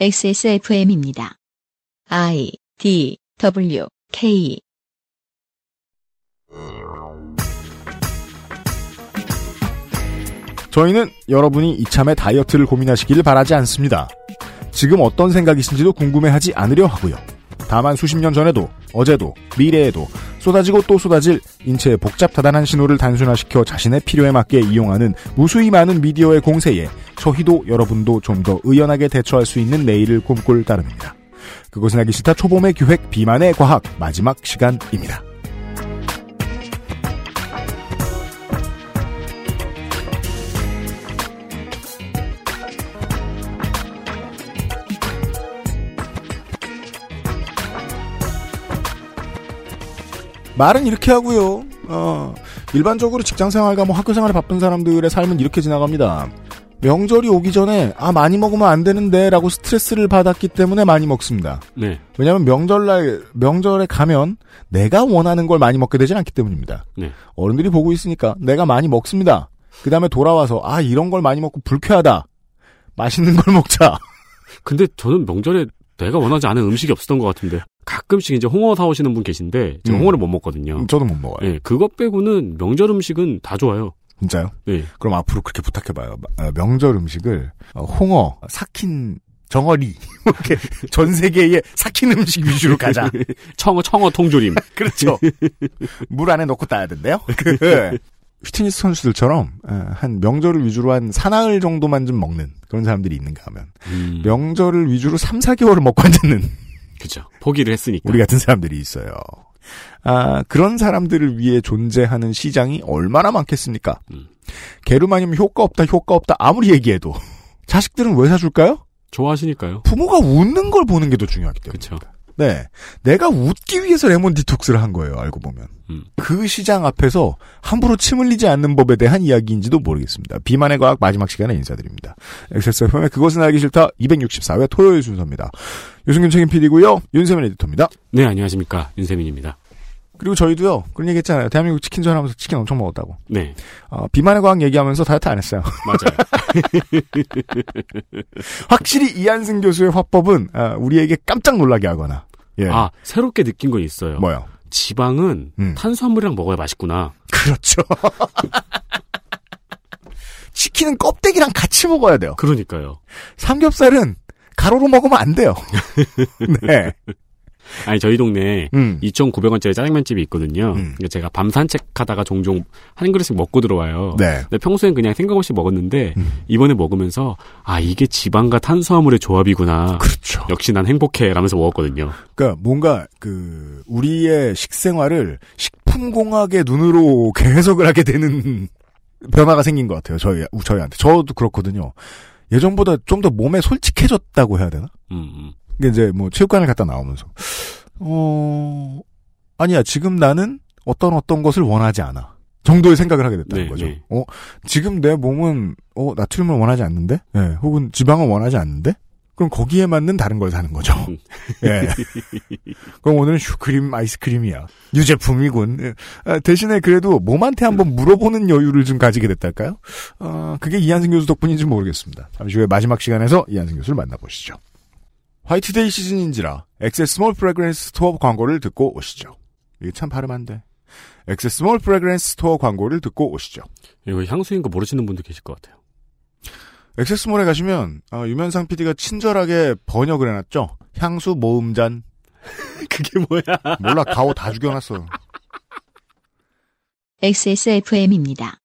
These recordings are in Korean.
XSFM입니다. I D W K 저희는 여러분이 이참에 다이어트를 고민하시기를 바라지 않습니다. 지금 어떤 생각이신지도 궁금해하지 않으려 하고요. 다만 수십 년 전에도 어제도 미래에도 쏟아지고 또 쏟아질 인체의 복잡다단한 신호를 단순화시켜 자신의 필요에 맞게 이용하는 무수히 많은 미디어의 공세에 저희도 여러분도 좀 더 의연하게 대처할 수 있는 내일을 꿈꿀 따름입니다. 그것은 하기 싫다 초봄의 기획 비만의 과학 마지막 시간입니다. 말은 이렇게 하고요. 어, 일반적으로 직장 생활과 뭐 학교 생활에 바쁜 사람들의 삶은 이렇게 지나갑니다. 명절이 오기 전에 아 많이 먹으면 안 되는데라고 스트레스를 받았기 때문에 많이 먹습니다. 네. 왜냐하면 명절날 명절에 가면 내가 원하는 걸 많이 먹게 되진 않기 때문입니다. 네. 어른들이 보고 있으니까 내가 많이 먹습니다. 그 다음에 돌아와서 아 이런 걸 많이 먹고 불쾌하다. 맛있는 걸 먹자. 근데 저는 명절에 내가 원하지 않은 음식이 없었던 것 같은데 가끔씩 이제 홍어 사오시는 분 계신데 제가 음. 홍어를 못 먹거든요. 저도 못 먹어요. 예, 그것 빼고는 명절 음식은 다 좋아요. 진짜요? 예. 그럼 앞으로 그렇게 부탁해봐요. 어, 명절 음식을 어, 홍어, 삭힌 정어리 이렇게 전 세계의 삭힌 음식 위주로 가자. 청어 청어 통조림. 그렇죠. 물 안에 넣고 따야 된대요. 그 휘트니스 선수들처럼 어, 한 명절을 위주로 한 사나흘 정도만 좀 먹는 그런 사람들이 있는가 하면 음, 명절을 위주로 3, 4개월을 먹고 앉는 그죠. 포기를 했으니까. 우리 같은 사람들이 있어요. 아, 그런 사람들을 위해 존재하는 시장이 얼마나 많겠습니까? 음. 게르마늄 효과 없다, 효과 없다, 아무리 얘기해도. 자식들은 왜 사줄까요? 좋아하시니까요. 부모가 웃는 걸 보는 게 더 중요하기 때문에. 그렇죠. 네. 내가 웃기 위해서 레몬 디톡스를 한 거예요, 알고 보면. 음. 그 시장 앞에서 함부로 침 흘리지 않는 법에 대한 이야기인지도 모르겠습니다. 비만의 과학 마지막 시간에 인사드립니다. XSFM의 그것은 알기 싫다 264회 토요일 순서입니다. 유승균 책임 PD고요 윤세민 에디터입니다. 네, 안녕하십니까. 윤세민입니다. 그리고 저희도요, 그런 얘기 했잖아요. 대한민국 치킨 전 하면서 치킨 엄청 먹었다고. 네, 어, 비만의 과학 얘기하면서 다이어트 안 했어요. 맞아요. 확실히 이한승 교수의 화법은, 아, 우리에게 깜짝 놀라게 하거나. 예. 아, 새롭게 느낀 건 있어요. 뭐요? 지방은 음. 탄수화물이랑 먹어야 맛있구나. 그렇죠. 치킨은 껍데기랑 같이 먹어야 돼요. 그러니까요. 삼겹살은 가로로 먹으면 안 돼요. 네. 아니, 저희 동네에 음. 2,900원짜리 짜장면 집이 있거든요. 음. 그러니까 제가 밤 산책하다가 종종 한 그릇씩 먹고 들어와요. 네. 근데 평소엔 그냥 생각 없이 먹었는데 음. 이번에 먹으면서 아 이게 지방과 탄수화물의 조합이구나. 그렇죠. 역시 난 행복해 라면서 먹었거든요. 그러니까 뭔가 그 우리의 식생활을 식품공학의 눈으로 해석을 하게 되는 변화가 생긴 것 같아요. 저희 저희한테 저도 그렇거든요. 예전보다 좀 더 몸에 솔직해졌다고 해야 되나? 음, 음. 이제 뭐 체육관을 갔다 나오면서 어 아니야 지금 나는 어떤 어떤 것을 원하지 않아 정도의 생각을 하게 됐다는 네, 거죠. 네. 어 지금 내 몸은 어 나트륨을 원하지 않는데, 예, 혹은 지방을 원하지 않는데, 그럼 거기에 맞는 다른 걸 사는 거죠. 음. 예. 그럼 오늘은 슈크림 아이스크림이야 유제품이군. 예. 아, 대신에 그래도 몸한테 한번 물어보는 여유를 좀 가지게 됐달까요? 어, 그게 이한승 교수 덕분인지 모르겠습니다. 잠시 후에 마지막 시간에서 이한승 교수를 만나보시죠. 화이트데이 시즌인지라 XS Mall Fragrance Store 광고를 듣고 오시죠. 이게 참 발음 안 돼. XS Mall Fragrance Store 광고를 듣고 오시죠. 이거 향수인 거 모르시는 분도 계실 것 같아요. XS Mall에 가시면 어, 유면상 PD가 친절하게 번역을 해놨죠. 향수 모음전. 그게 뭐야? 몰라 가오 다 죽여놨어. XSFM입니다.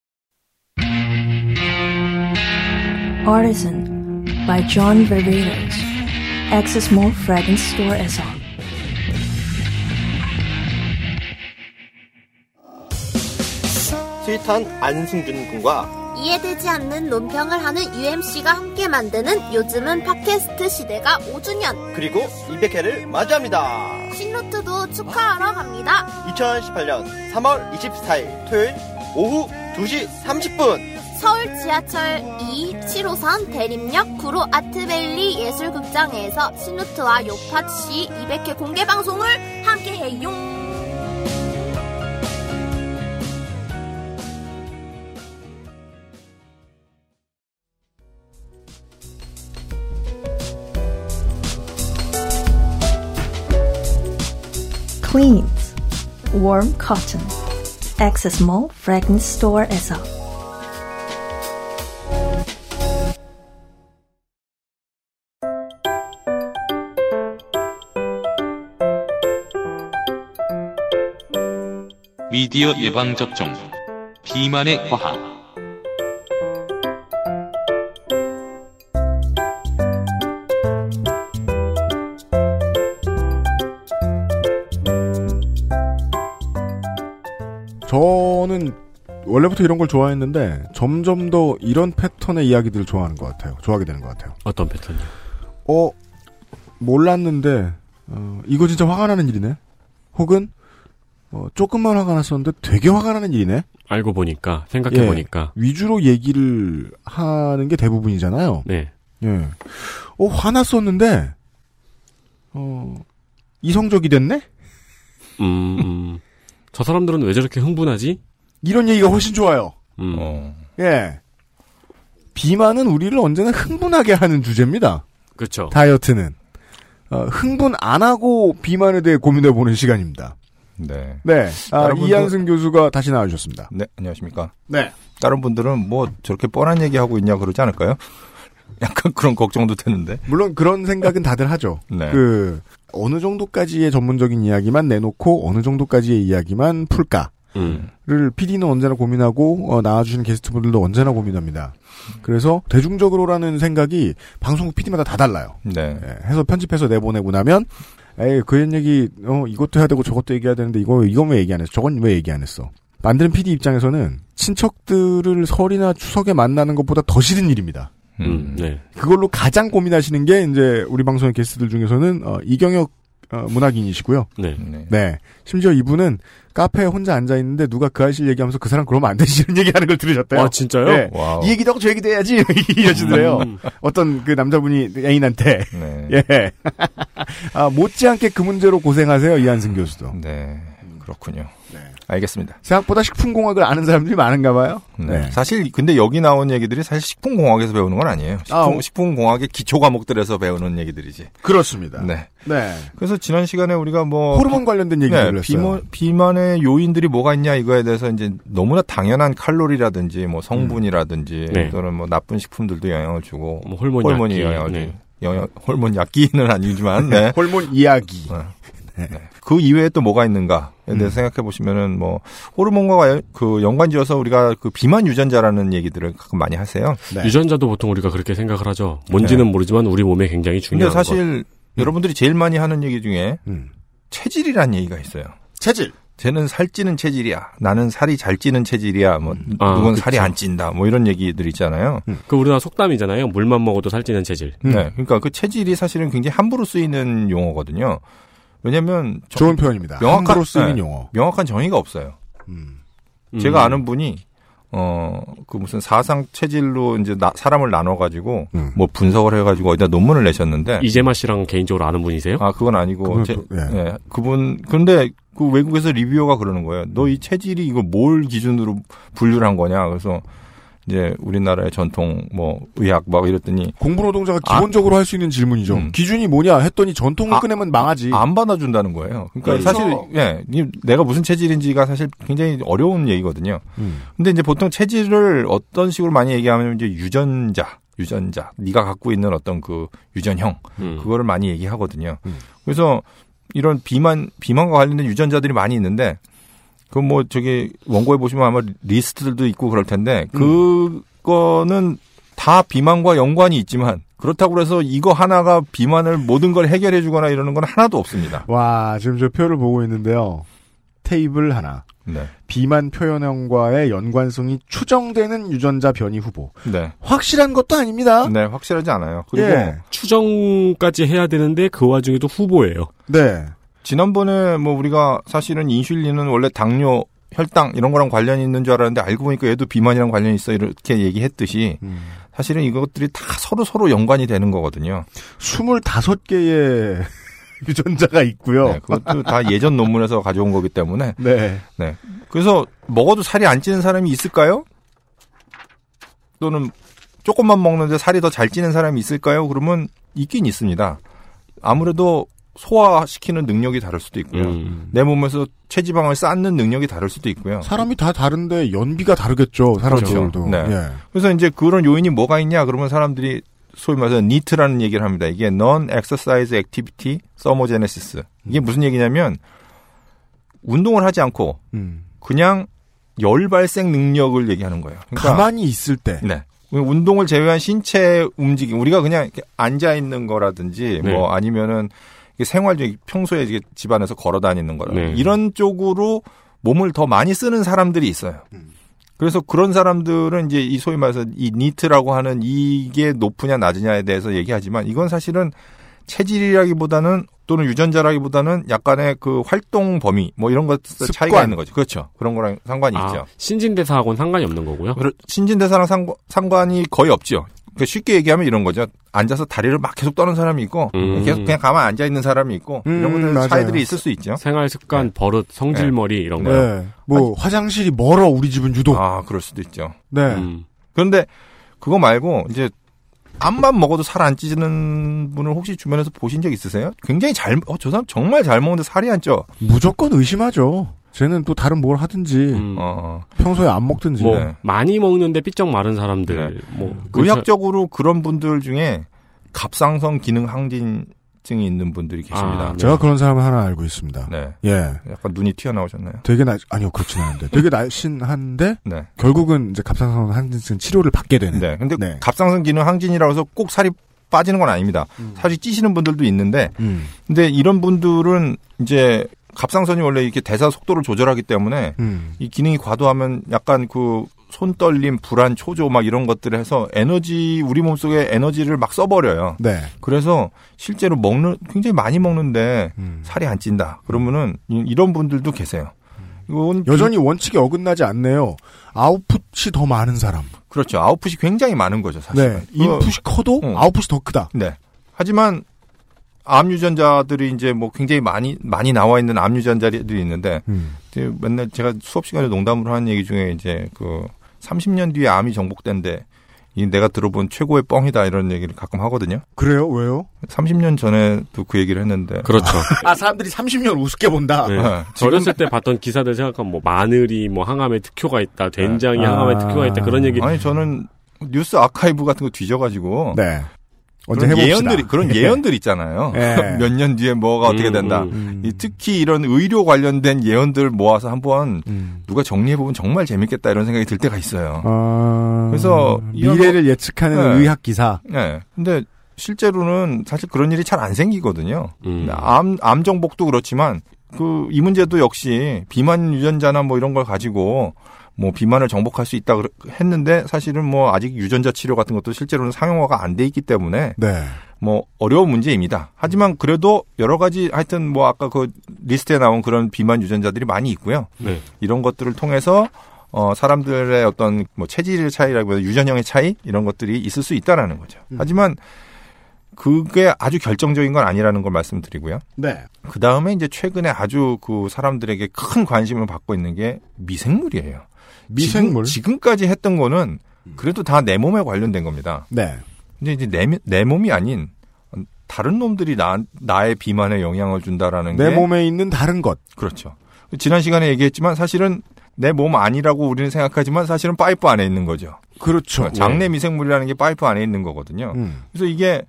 Artisan by John Varvatos. Access Mall Fragrance Store SR. 스윗한 안승준 군과 이해되지 않는 논평을 하는 UMC가 함께 만드는 요즘은 팟캐스트 시대가 5주년 그리고 200회를 맞이합니다. 신노트도 축하하러 갑니다. 2018년 3월 24일 토요일 오후 2시 30분 서울 지하철 2 7호선 대림역 구로 아트밸리 예술극장에서 신우트와 요파치 200회 공개 방송을 함께해요. 클린 warm cotton. Access Mall Fragrance Store에서 미디어 예방접종. 비만의 과학. 저는 원래부터 이런 걸 좋아했는데 점점 더 이런 패턴의 이야기들을 좋아하는 것 같아요. 좋아하게 되는 것 같아요. 어떤 패턴이요? 어 몰랐는데 어, 이거 진짜 화가 나는 일이네. 혹은 어, 조금만 화가 났었는데 되게 화가 나는 일이네. 알고 보니까 생각해 예. 보니까 위주로 얘기를 하는 게 대부분이잖아요. 네. 예. 어 화났었는데 어 이성적이 됐네. 음, 음. 저 사람들은 왜 저렇게 흥분하지? 이런 얘기가 훨씬 좋아요. 음. 어. 예. 비만은 우리를 언제나 흥분하게 하는 주제입니다. 그렇죠. 다이어트는 어, 흥분 안 하고 비만에 대해 고민해 보는 시간입니다. 네. 네, 아, 분들- 이한승 교수가 다시 나와주셨습니다. 네, 안녕하십니까. 네, 다른 분들은 뭐 저렇게 뻔한 얘기 하고 있냐 그러지 않을까요? 약간 그런 걱정도 되는데. 물론 그런 생각은 다들 하죠. 네. 그 어느 정도까지의 전문적인 이야기만 내놓고 어느 정도까지의 이야기만 풀까를 음. PD는 언제나 고민하고 어, 나와주신 게스트분들도 언제나 고민합니다. 그래서 대중적으로라는 생각이 방송국 PD마다 다 달라요. 네. 예, 해서 편집해서 내보내고 나면 에이 그런 얘기 어 이것도 해야 되고 저것도 얘기해야 되는데 이거 이건 왜 얘기 안 했어 저건 왜 얘기 안 했어 만드는 PD 입장에서는 친척들을 설이나 추석에 만나는 것보다 더 싫은 일입니다 음. 네. 그걸로 가장 고민하시는 게 이제 우리 방송의 게스트들 중에서는 어, 이경혁 어, 문학인이시고요 네. 네. 네 심지어 이분은 카페에 혼자 앉아 있는데 누가 그 아저씨 얘기하면서 그 사람 그러면 안 되지 이런 얘기하는 걸 들으셨대요 아, 진짜요? 네. 와우. 이 얘기도 하고 저 얘기도 해야지 이러시더래요 음. 어떤 그 남자분이 애인한테 네. 예. 아, 못지않게 그 문제로 고생하세요, 이한승 교수도. 네. 그렇군요. 네. 알겠습니다. 생각보다 식품공학을 아는 사람들이 많은가 봐요. 네. 사실 근데 여기 나온 얘기들이 사실 식품공학에서 배우는 건 아니에요. 식품, 아, 어. 식품공학의 기초 과목들에서 배우는 얘기들이지. 그렇습니다. 네. 네. 그래서 지난 시간에 우리가 뭐 호르몬 관련된 얘기를 네, 했어요. 비만, 비만의 요인들이 뭐가 있냐 이거에 대해서 이제 너무나 당연한 칼로리라든지 뭐 성분이라든지 네. 또는 뭐 나쁜 식품들도 영향을 주고 뭐 호르몬 호르몬이 약기. 영향을 네. 주고 영양 호르몬 약기는 아니지만 네. 호르몬 이야기. 어. 네. 그 이외에 또 뭐가 있는가에 대해서 음. 생각해 보시면은 뭐 호르몬과 연- 그 연관지어서 우리가 그 비만 유전자라는 얘기들을 가끔 많이 하세요. 네. 유전자도 보통 우리가 그렇게 생각을 하죠. 뭔지는 모르지만 우리 몸에 굉장히 근데 중요한 사실 여러분들이 제일 많이 하는 얘기 중에 음. 체질이라는 얘기가 있어요. 체질. 쟤는 살찌는 체질이야. 나는 살이 잘 찌는 체질이야. 뭐 아, 누군. 살이 안 찐다. 뭐 이런 얘기들 있잖아요. 것. 그 우리나라 속담이잖아요. 물만 먹어도 살찌는 체질. 음. 네, 그러니까 그 체질이 사실은 굉장히 함부로 쓰이는 용어거든요. 왜냐하면 저- 좋은 표현입니다. 명확한- 쓰이는 네. 용어. 명확한 정의가 없어요. 음. 음. 제가 아는 분이 어 그 무슨 사상 체질로 이제 나- 사람을 나눠 가지고 음. 뭐 분석을 해 가지고 어디다 논문을 내셨는데 이재마 씨랑 개인적으로 아는 분이세요? 아 그건 아니고 제- 또- 예. 예, 그분 근데 그 외국에서 리뷰어가 그러는 거예요. 너 이 체질이 이거 뭘 기준으로 분류를 한 거냐? 그래서 이제 우리나라의 전통 뭐 의학 막 이랬더니 공부 노동자가 아. 기본적으로 할 수 있는 질문이죠. 음. 기준이 뭐냐 했더니 전통을 아. 꺼내면 망하지. 안 받아준다는 거예요. 그러니까 그렇죠. 사실 예, 이 내가 무슨 체질인지가 사실 굉장히 어려운 얘기거든요. 음. 근데 이제 보통 체질을 어떤 식으로 많이 얘기하면 이제 유전자, 유전자, 네가 갖고 있는 어떤 그 유전형 음. 그거를 많이 얘기하거든요. 음. 그래서 이런 비만 비만과 관련된 유전자들이 많이 있는데 그 뭐 저기 원고에 보시면 아마 리스트들도 있고 그럴 텐데 그거는 다 비만과 연관이 있지만 그렇다고 해서 이거 하나가 비만을 모든 걸 해결해 주거나 이러는 건 하나도 없습니다. 와, 지금 저 표를 보고 있는데요. 테이블 하나. 네. 비만 표현형과의 연관성이 추정되는 유전자 변이 후보. 네. 확실한 것도 아닙니다. 네, 확실하지 않아요. 그리고 예. 추정까지 해야 되는데 그 와중에도 후보예요. 네. 지난번에 뭐 우리가 사실은 인슐린은 원래 당뇨, 혈당 이런 거랑 관련이 있는 줄 알았는데 알고 보니까 얘도 비만이랑 관련이 있어 이렇게 얘기했듯이 음. 사실은 이것들이 다 서로 서로 연관이 되는 거거든요. 25개의 유전자가 있고요. 네, 그것도 다 예전 논문에서 가져온 거기 때문에 네. 그래서 먹어도 살이 안 찌는 사람이 있을까요? 또는 조금만 먹는데 살이 더 잘 찌는 사람이 있을까요? 그러면 있긴 있습니다. 아무래도 소화시키는 능력이 다를 수도 있고요. 음. 내 몸에서 체지방을 쌓는 능력이 다를 수도 있고요. 사람이 다 다른데 연비가 다르겠죠. 사람들도. 그렇죠. 네. 예. 그래서 이제 그런 요인이 뭐가 있냐 그러면 사람들이 소위 말해서 니트라는 얘기를 합니다. 이게 non exercise activity thermogenesis. 이게 무슨 얘기냐면 운동을 하지 않고 음. 그냥 열 발생 능력을 얘기하는 거예요. 그러니까 가만히 있을 때. 네. 운동을 제외한 신체 움직임, 우리가 그냥 앉아 있는 거라든지, 네. 뭐 아니면은 생활적 평소에 이게 집안에서 걸어 다니는 거라 네. 이런 쪽으로 몸을 더 많이 쓰는 사람들이 있어요. 그래서 그런 사람들은 이제 이 소위 말해서 이 니트라고 하는 이게 높으냐 낮으냐에 대해서 얘기하지만 이건 사실은 체질이라기보다는 또는 유전자라기보다는 약간의 그 활동 범위 뭐 이런 것 차이가. 있는 거죠. 그렇죠. 그런 거랑 상관이 아, 있죠. 신진대사하고는 상관이 없는 거고요. 신진대사랑 상관, 상관이 거의 없죠. 그러니까 쉽게 얘기하면 이런 거죠. 앉아서 다리를 막 계속 떠는 사람이 있고 음. 계속 그냥 가만 앉아 있는 사람이 있고 음, 이런 것들 맞아요. 차이들이 있을 수 있죠. 생활 습관, 네. 버릇, 성질머리 이런 거요. 네. 뭐 화장실이 멀어 우리 집은 유독. 아 그럴 수도 있죠. 네. 음. 그런데 그거 말고 이제 암만 먹어도 살 안 찌는 분을 혹시 주변에서 보신 적 있으세요? 굉장히 잘, 어, 저 사람 정말 잘 먹는데 살이 안 쪄. 무조건 의심하죠. 쟤는 또 다른 뭘 하든지 음. 어, 평소에 안 먹든지. 뭐 네. 많이 먹는데 삐쩍 마른 사람들, 뭐 의학적으로 그런 분들 중에 갑상선 기능 항진증이 있는 분들이 계십니다. 아, 네. 제가 그런 사람을 하나 알고 있습니다. 네. 예. 약간 눈이 튀어나오셨나요? 되게 날 아니요 그렇진 않은데 되게 날씬한데 네. 결국은 이제 갑상선 항진증 치료를 받게 되는. 네. 근데 네. 갑상선 기능 항진이라고 해서 꼭 살이 빠지는 건 아닙니다. 살이 찌시는 분들도 있는데, 음. 근데 이런 분들은 이제 갑상선이 원래 이렇게 대사 속도를 조절하기 때문에 음. 이 기능이 과도하면 약간 그 손떨림, 불안, 초조 막 이런 것들을 해서 에너지 우리 몸속에 에너지를 막 써버려요. 네. 그래서 실제로 먹는 굉장히 많이 먹는데 음. 살이 안 찐다. 그러면은 이- 이런 분들도 계세요. 이건 여전히 원칙에 어긋나지 않네요. 아웃풋이 더 많은 사람. 그렇죠. 아웃풋이 굉장히 많은 거죠, 사실. 네. 인풋이 커도 응. 아웃풋이 더 크다. 네. 하지만 암 유전자들이 이제 뭐 굉장히 많이 많이 나와 있는 암 유전자들이 있는데 음. 이제 맨날 제가 수업 시간에 농담으로 하는 얘기 중에 이제 그 30년 뒤에 암이 정복된데 이 내가 들어본 최고의 뻥이다 이런 얘기를 가끔 하거든요. 그래요? 왜요? 30년 전에도 그 얘기를 했는데 그렇죠. 아 사람들이 30년 우습게 본다. 네. 네. 어렸을 때 봤던 기사들 생각하면 뭐 마늘이 뭐 항암에 특효가 있다, 된장이 네. 항암에 아. 특효가 있다 그런 얘기. 아니 저는 뉴스 아카이브 같은 거 뒤져가지고 네. 언제 그런 해봅시다. 예언들이 그런 예언들 있잖아요. 예. 몇년 뒤에 뭐가 어떻게 음, 된다. 음. 음. 이 특히 이런 의료 관련된 예언들 모아서 한번 음. 누가 정리해 보면 정말 재밌겠다 이런 생각이 들 때가 있어요. 아... 그래서 미래를 예측하는 네. 의학 기사. 네. 근데 실제로는 사실 그런 일이 잘 안 생기거든요. 음. 암, 암 정복도 그렇지만 그 이 문제도 역시 비만 유전자나 뭐 이런 걸 가지고 뭐 비만을 정복할 수 있다 했는데 사실은 뭐 아직 유전자 치료 같은 것도 실제로는 상용화가 안 돼 있기 때문에 네. 뭐 어려운 문제입니다. 하지만 그래도 여러 가지 하여튼 뭐 아까 그 리스트에 나온 그런 비만 유전자들이 많이 있고요. 네. 이런 것들을 통해서 어 사람들의 어떤 뭐 체질 차이라기보다 유전형의 차이 이런 것들이 있을 수 있다라는 거죠. 하지만 그게 아주 결정적인 건 아니라는 걸 말씀드리고요. 네. 그 다음에 이제 최근에 아주 그 사람들에게 큰 관심을 받고 있는 게 미생물이에요. 미생물. 지금, 까지 했던 거는 그래도 다 내 몸에 관련된 겁니다. 네. 근데 이제 내, 내 몸이 아닌 다른 놈들이 나, 나의 비만에 영향을 준다라는 내게 몸에 있는 다른 것. 그렇죠. 지난 시간에 얘기했지만 사실은 내 몸 아니라고 우리는 생각하지만 사실은 파이프 안에 있는 거죠. 그렇죠. 장내 미생물이라는 게 파이프 안에 있는 거거든요. 음. 그래서 이게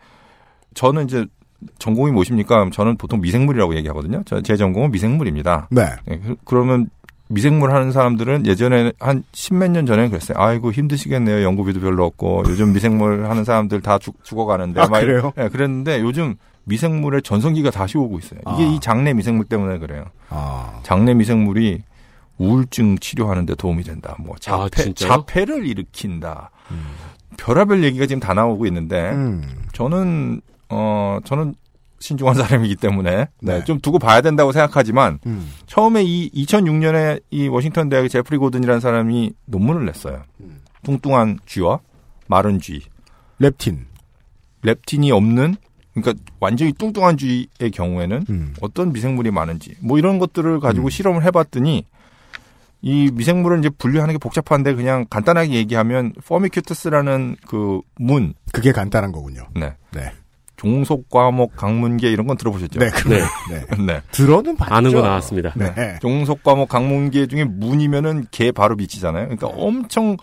저는 이제 전공이 무엇입니까? 저는 보통 미생물이라고 얘기하거든요. 저- 제 전공은 미생물입니다. 네. 예, 그- 그러면 미생물 하는 사람들은 예전에 한 십몇 년 전에 그랬어요. 아이고 힘드시겠네요. 연구비도 별로 없고 요즘 미생물 하는 사람들 다 죽, 죽어가는데. 아, 막 그래요? 예, 그랬는데 요즘 미생물의 전성기가 다시 오고 있어요. 이게 아. 이 장내 미생물 때문에 그래요. 아. 장내 미생물이 우울증 치료하는데 도움이 된다. 뭐 자폐, 아, 진짜요? 자폐를 일으킨다. 별의별 얘기가 지금 다 나오고 있는데 음. 저는 어 저는 신중한 사람이기 때문에 네, 네. 좀 두고 봐야 된다고 생각하지만 음. 처음에 이 2006년에 이 워싱턴 대학의 제프리 고든이라는 사람이 논문을 냈어요. 뚱뚱한 쥐와 마른 쥐, 렙틴. 렙틴이 없는 그러니까 완전히 뚱뚱한 쥐의 경우에는 음. 어떤 미생물이 많은지 뭐 이런 것들을 가지고 실험을 해봤더니 이 미생물을 이제 분류하는 게 복잡한데 그냥 간단하게 얘기하면 포미큐터스라는 그 문, 그게 간단한 거군요. 네, 네. 종속 과목 강문계 이런 건 들어보셨죠? 네, 그, 네. 네. 네. 들어는 봤죠. 아는 거 나왔습니다. 네. 종속 과목 강문계 중에 문이면은 개 바로 비치잖아요. 그러니까 엄청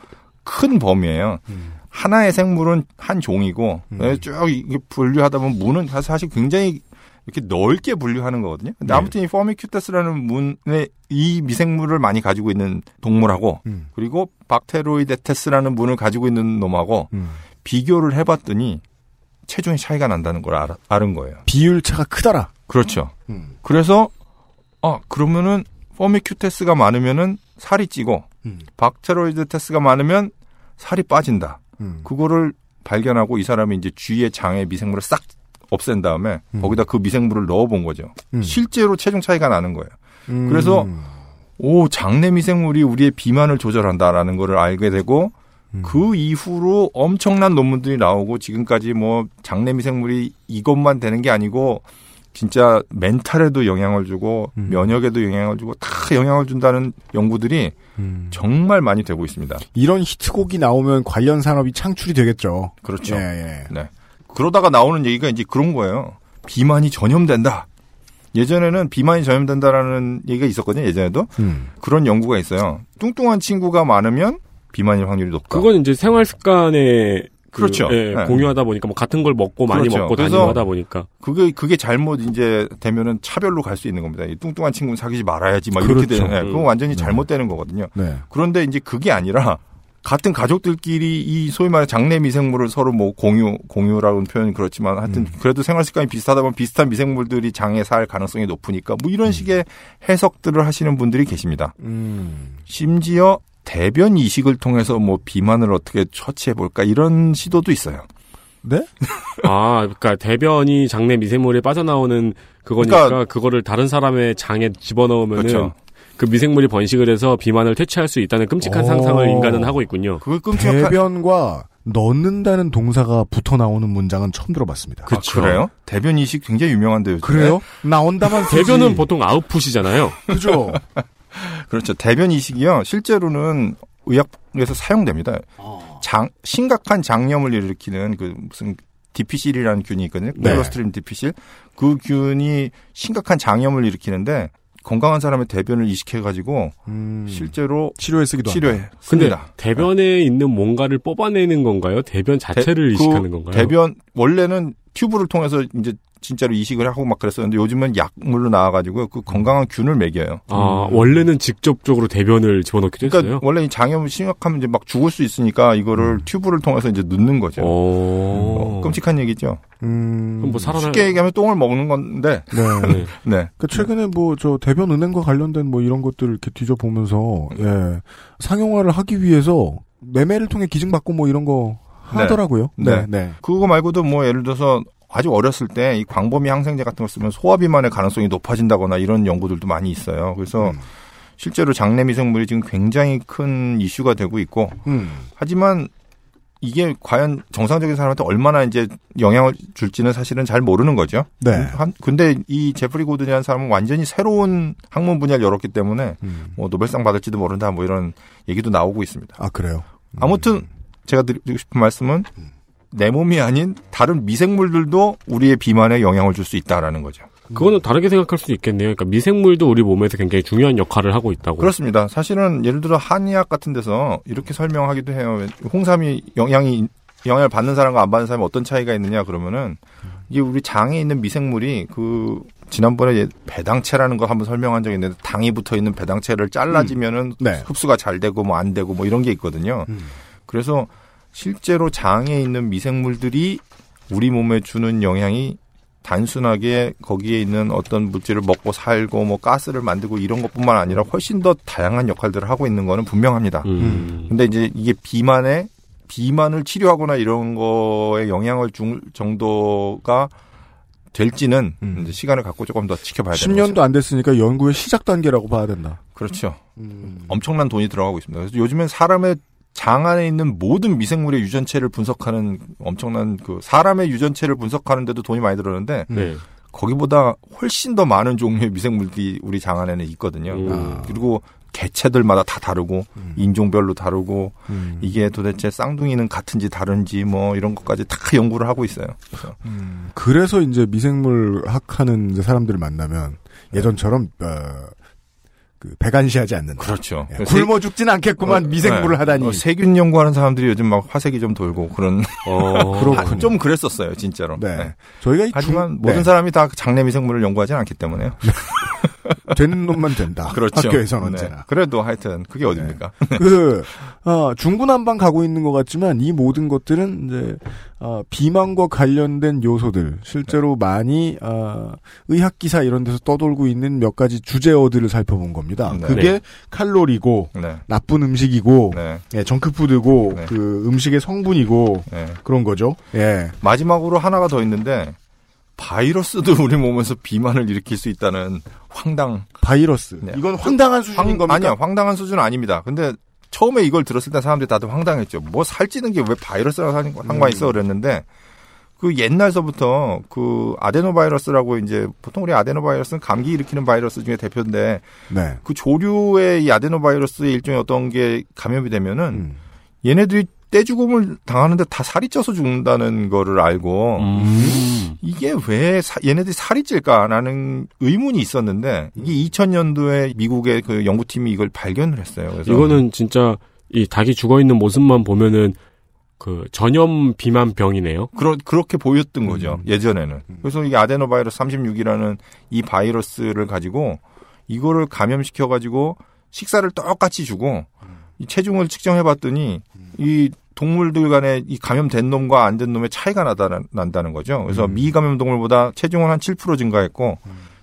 큰 범위예요. 음. 하나의 생물은 한 종이고 네, 쭉 이게 분류하다 보면 문은 사실- 사실 굉장히 이렇게 넓게 분류하는 거거든요. 근데 네. 아무튼 이 포미큐테스라는 문에 이 미생물을 많이 가지고 있는 동물하고 음. 그리고 박테로이데테스라는 문을 가지고 있는 놈하고 음. 비교를 해봤더니 체중의 차이가 난다는 걸 알, 아는 거예요. 비율 차가 크더라. 그렇죠. 음. 그래서 아 그러면은 포미큐 테스가 많으면은 살이 찌고 음. 박테로이데테스가 많으면 살이 빠진다. 음. 그거를 발견하고 이 사람이 이제 주위의 장의 미생물을 싹 없앤 다음에 음. 거기다 그 미생물을 넣어본 거죠. 음. 실제로 체중 차이가 나는 거예요. 음. 그래서 오 장내 미생물이 우리의 비만을 조절한다라는 거를 알게 되고 음. 그 이후로 엄청난 논문들이 나오고 지금까지 뭐 장내 미생물이 이것만 되는 게 아니고 진짜 멘탈에도 영향을 주고 음. 면역에도 영향을 주고 다 영향을 준다는 연구들이 음. 정말 많이 되고 있습니다. 이런 히트곡이 나오면 관련 산업이 창출이 되겠죠. 그렇죠. 예, 예. 그러다가 나오는 얘기가 이제 그런 거예요. 비만이 전염된다. 예전에는 비만이 전염된다라는 얘기가 있었거든요. 예전에도 음. 그런 연구가 있어요. 뚱뚱한 친구가 많으면 비만일 확률이 높다. 그건 이제 생활 습관에 그, 그렇죠. 예, 네. 공유하다 보니까 뭐 같은 걸 먹고 많이 그렇죠. 먹고 그래서 다니고 하다 보니까 그게 그게 잘못 이제 되면은 차별로 갈 수 있는 겁니다. 이 뚱뚱한 친구는 사귀지 말아야지 막 이렇게 그렇죠. 되는. 네, 그건 음. 완전히 잘못되는 거거든요. 네. 그런데 이제 그게 아니라 같은 가족들끼리 이 소위 말해 장내 미생물을 서로 뭐 공유 공유라고는 표현이 그렇지만 하여튼 음. 그래도 생활 습관이 비슷하다 보면 비슷한 미생물들이 장에 살 가능성이 높으니까 뭐 이런 식의 해석들을 하시는 분들이 계십니다. 음. 심지어 대변 이식을 통해서 뭐 비만을 어떻게 처치해 볼까 이런 시도도 있어요. 네? 아 그러니까 대변이 장내 미생물에 빠져나오는 그거니까 그러니까- 그거를 다른 사람의 장에 집어넣으면은 그렇죠. 그 미생물이 번식을 해서 비만을 퇴치할 수 있다는 끔찍한 오. 상상을 인간은 하고 있군요. 그걸 끔찍한 대변과 넣는다는 동사가 붙어 나오는 문장은 처음 들어봤습니다. 아, 그래요? 대변 이식 굉장히 유명한데요. 그래요? 나온다만 쓰지. 대변은 보통 아웃풋이잖아요. 그죠? 그렇죠. 대변 이식이요. 실제로는 의학에서 사용됩니다. 장 심각한 장염을 일으키는 그 무슨 difficile이라는 균이 있거든요. 네. Clostridium difficile. 그 균이 심각한 장염을 일으키는데 건강한 사람의 대변을 이식해 가지고 음. 실제로 치료에 쓰기도 치료해 근데 씁니다. 대변에 있는 뭔가를 뽑아내는 건가요? 대변 자체를 대- 이식하는 그 건가요? 대변 원래는 튜브를 통해서 이제 진짜로 이식을 하고 막 그랬었는데 요즘은 약물로 나와가지고 그 건강한 균을 먹여요. 아 원래는 직접적으로 대변을 집어넣기도 그러니까 했어요. 원래 이 장염이 심각하면 이제 막 죽을 수 있으니까 이거를 튜브를 통해서 이제 넣는 거죠. 오. 어, 끔찍한 얘기죠. 음. 그럼 뭐 살아날 쉽게 얘기하면 똥을 먹는 건데, 네. 네. 네. 그 최근에 뭐 저 대변 은행과 관련된 뭐 이런 것들을 이렇게 뒤져보면서 예 상용화를 하기 위해서 매매를 통해 기증받고 뭐 이런 거 네. 하더라고요. 네, 네. 네. 그거 말고도 뭐 예를 들어서 아주 어렸을 때 이 광범위 항생제 같은 걸 쓰면 소화비만의 가능성이 높아진다거나 이런 연구들도 많이 있어요. 그래서 음. 실제로 장내 미생물이 지금 굉장히 큰 이슈가 되고 있고, 음. 하지만 이게 과연 정상적인 사람한테 얼마나 이제 영향을 줄지는 사실은 잘 모르는 거죠. 네. 한- 근데 이 제프리 고든이라는 사람은 완전히 새로운 학문 분야를 열었기 때문에 음. 뭐 노벨상 받을지도 모른다 뭐 이런 얘기도 나오고 있습니다. 아 그래요. 음. 아무튼 제가 드리고 싶은 말씀은 내 몸이 아닌 다른 미생물들도 우리의 비만에 영향을 줄 수 있다라는 거죠. 그거는 다르게 생각할 수도 있겠네요. 그러니까 미생물도 우리 몸에서 굉장히 중요한 역할을 하고 있다고. 그렇습니다. 사실은 예를 들어 한의학 같은 데서 이렇게 설명하기도 해요. 홍삼이 영향이 영향을 받는 사람과 안 받는 사람이 어떤 차이가 있느냐 그러면은 이게 우리 장에 있는 미생물이 그 지난번에 배당체라는 거 한번 설명한 적이 있는데 당이 붙어 있는 배당체를 잘라지면은 네. 흡수가 잘 되고 뭐 안 되고 뭐 이런 게 있거든요. 음. 그래서 실제로 장에 있는 미생물들이 우리 몸에 주는 영향이 단순하게 거기에 있는 어떤 물질을 먹고 살고 뭐 가스를 만들고 이런 것뿐만 아니라 훨씬 더 다양한 역할들을 하고 있는 거는 분명합니다. 음. 근데 이제 이게 비만에 비만을 치료하거나 이런 거에 영향을 줄 정도가 될지는 음. 이제 시간을 갖고 조금 더 지켜봐야 거죠. 10년도 안 됐으니까 연구의 시작 단계라고 봐야 된다. 그렇죠. 음. 엄청난 돈이 들어가고 있습니다. 그래서 요즘엔 사람의 장 안에 있는 모든 미생물의 유전체를 분석하는 엄청난 그 사람의 유전체를 분석하는데도 돈이 많이 들었는데 네. 거기보다 훨씬 더 많은 종류의 미생물들이 우리 장 안에는 있거든요. 음. 아. 그리고 개체들마다 다 다르고 음. 인종별로 다르고 음. 이게 도대체 쌍둥이는 같은지 다른지 뭐 이런 것까지 다 연구를 하고 있어요. 그래서 음. 그래서 이제 미생물학 하는 이제 사람들을 만나면 예전처럼 어, 그 배관시하지 않는다. 그렇죠. 예, 굶어 죽진 않겠구만 어, 미생물을 네. 하다니. 어, 세균 연구하는 사람들이 요즘 막 화색이 좀 돌고 그런 어, 그렇군요. 아, 좀 그랬었어요, 진짜로. 네. 네. 저희가 이 하지만 중- 모든 네. 사람이 다 장내 미생물을 연구하지 않기 때문에요. 되는 놈만 된다. 그렇죠. 학교에선 네. 언제나. 그래도 하여튼 그게 어딥니까? 그 어, 중구난방 가고 있는 것 같지만 이 모든 것들은 이제 어, 비만과 관련된 요소들 실제로 많이 어, 의학 기사 이런 데서 떠돌고 있는 몇 가지 주제어들을 살펴본 겁니다. 네. 그게 네. 칼로리고 네. 나쁜 음식이고 네. 예, 정크푸드고 네. 그 음식의 성분이고 네. 그런 거죠. 예. 마지막으로 하나가 더 있는데 바이러스도 우리 몸에서 비만을 일으킬 수 있다는 황당 바이러스. 네. 이건 황당한 수준인 황, 겁니까? 아니야 황당한 수준은 아닙니다. 근데 처음에 이걸 들었을 때 사람들이 다들 황당했죠. 뭐 살찌는 게 왜 바이러스랑 상- 상관 있어 그랬는데 그 옛날서부터 그 아데노바이러스라고 이제 보통 우리 아데노바이러스는 감기 일으키는 바이러스 중에 대표인데 네. 그 조류의 이 아데노바이러스의 일종의 어떤 게 감염이 되면은 음. 얘네들이 떼죽음을 당하는데 다 살이 쪄서 죽는다는 거를 알고 음. 이게 왜 사- 얘네들이 살이 찔까라는 의문이 있었는데 이게 2000년도에 미국의 그 연구팀이 이걸 발견을 했어요. 그래서 이거는 진짜 이 닭이 죽어 있는 모습만 보면은 그 전염 비만 병이네요. 그러, 그렇게 보였던 거죠. 음. 예전에는. 그래서 이게 아데노바이러스 36이라는 이 바이러스를 가지고 이거를 감염시켜 가지고 식사를 똑같이 주고 이 체중을 측정해 봤더니 이 동물들 간에 이 감염된 놈과 안 된 놈의 차이가 나다, 난다는 거죠. 그래서 음. 미감염 동물보다 체중은 한 7% 증가했고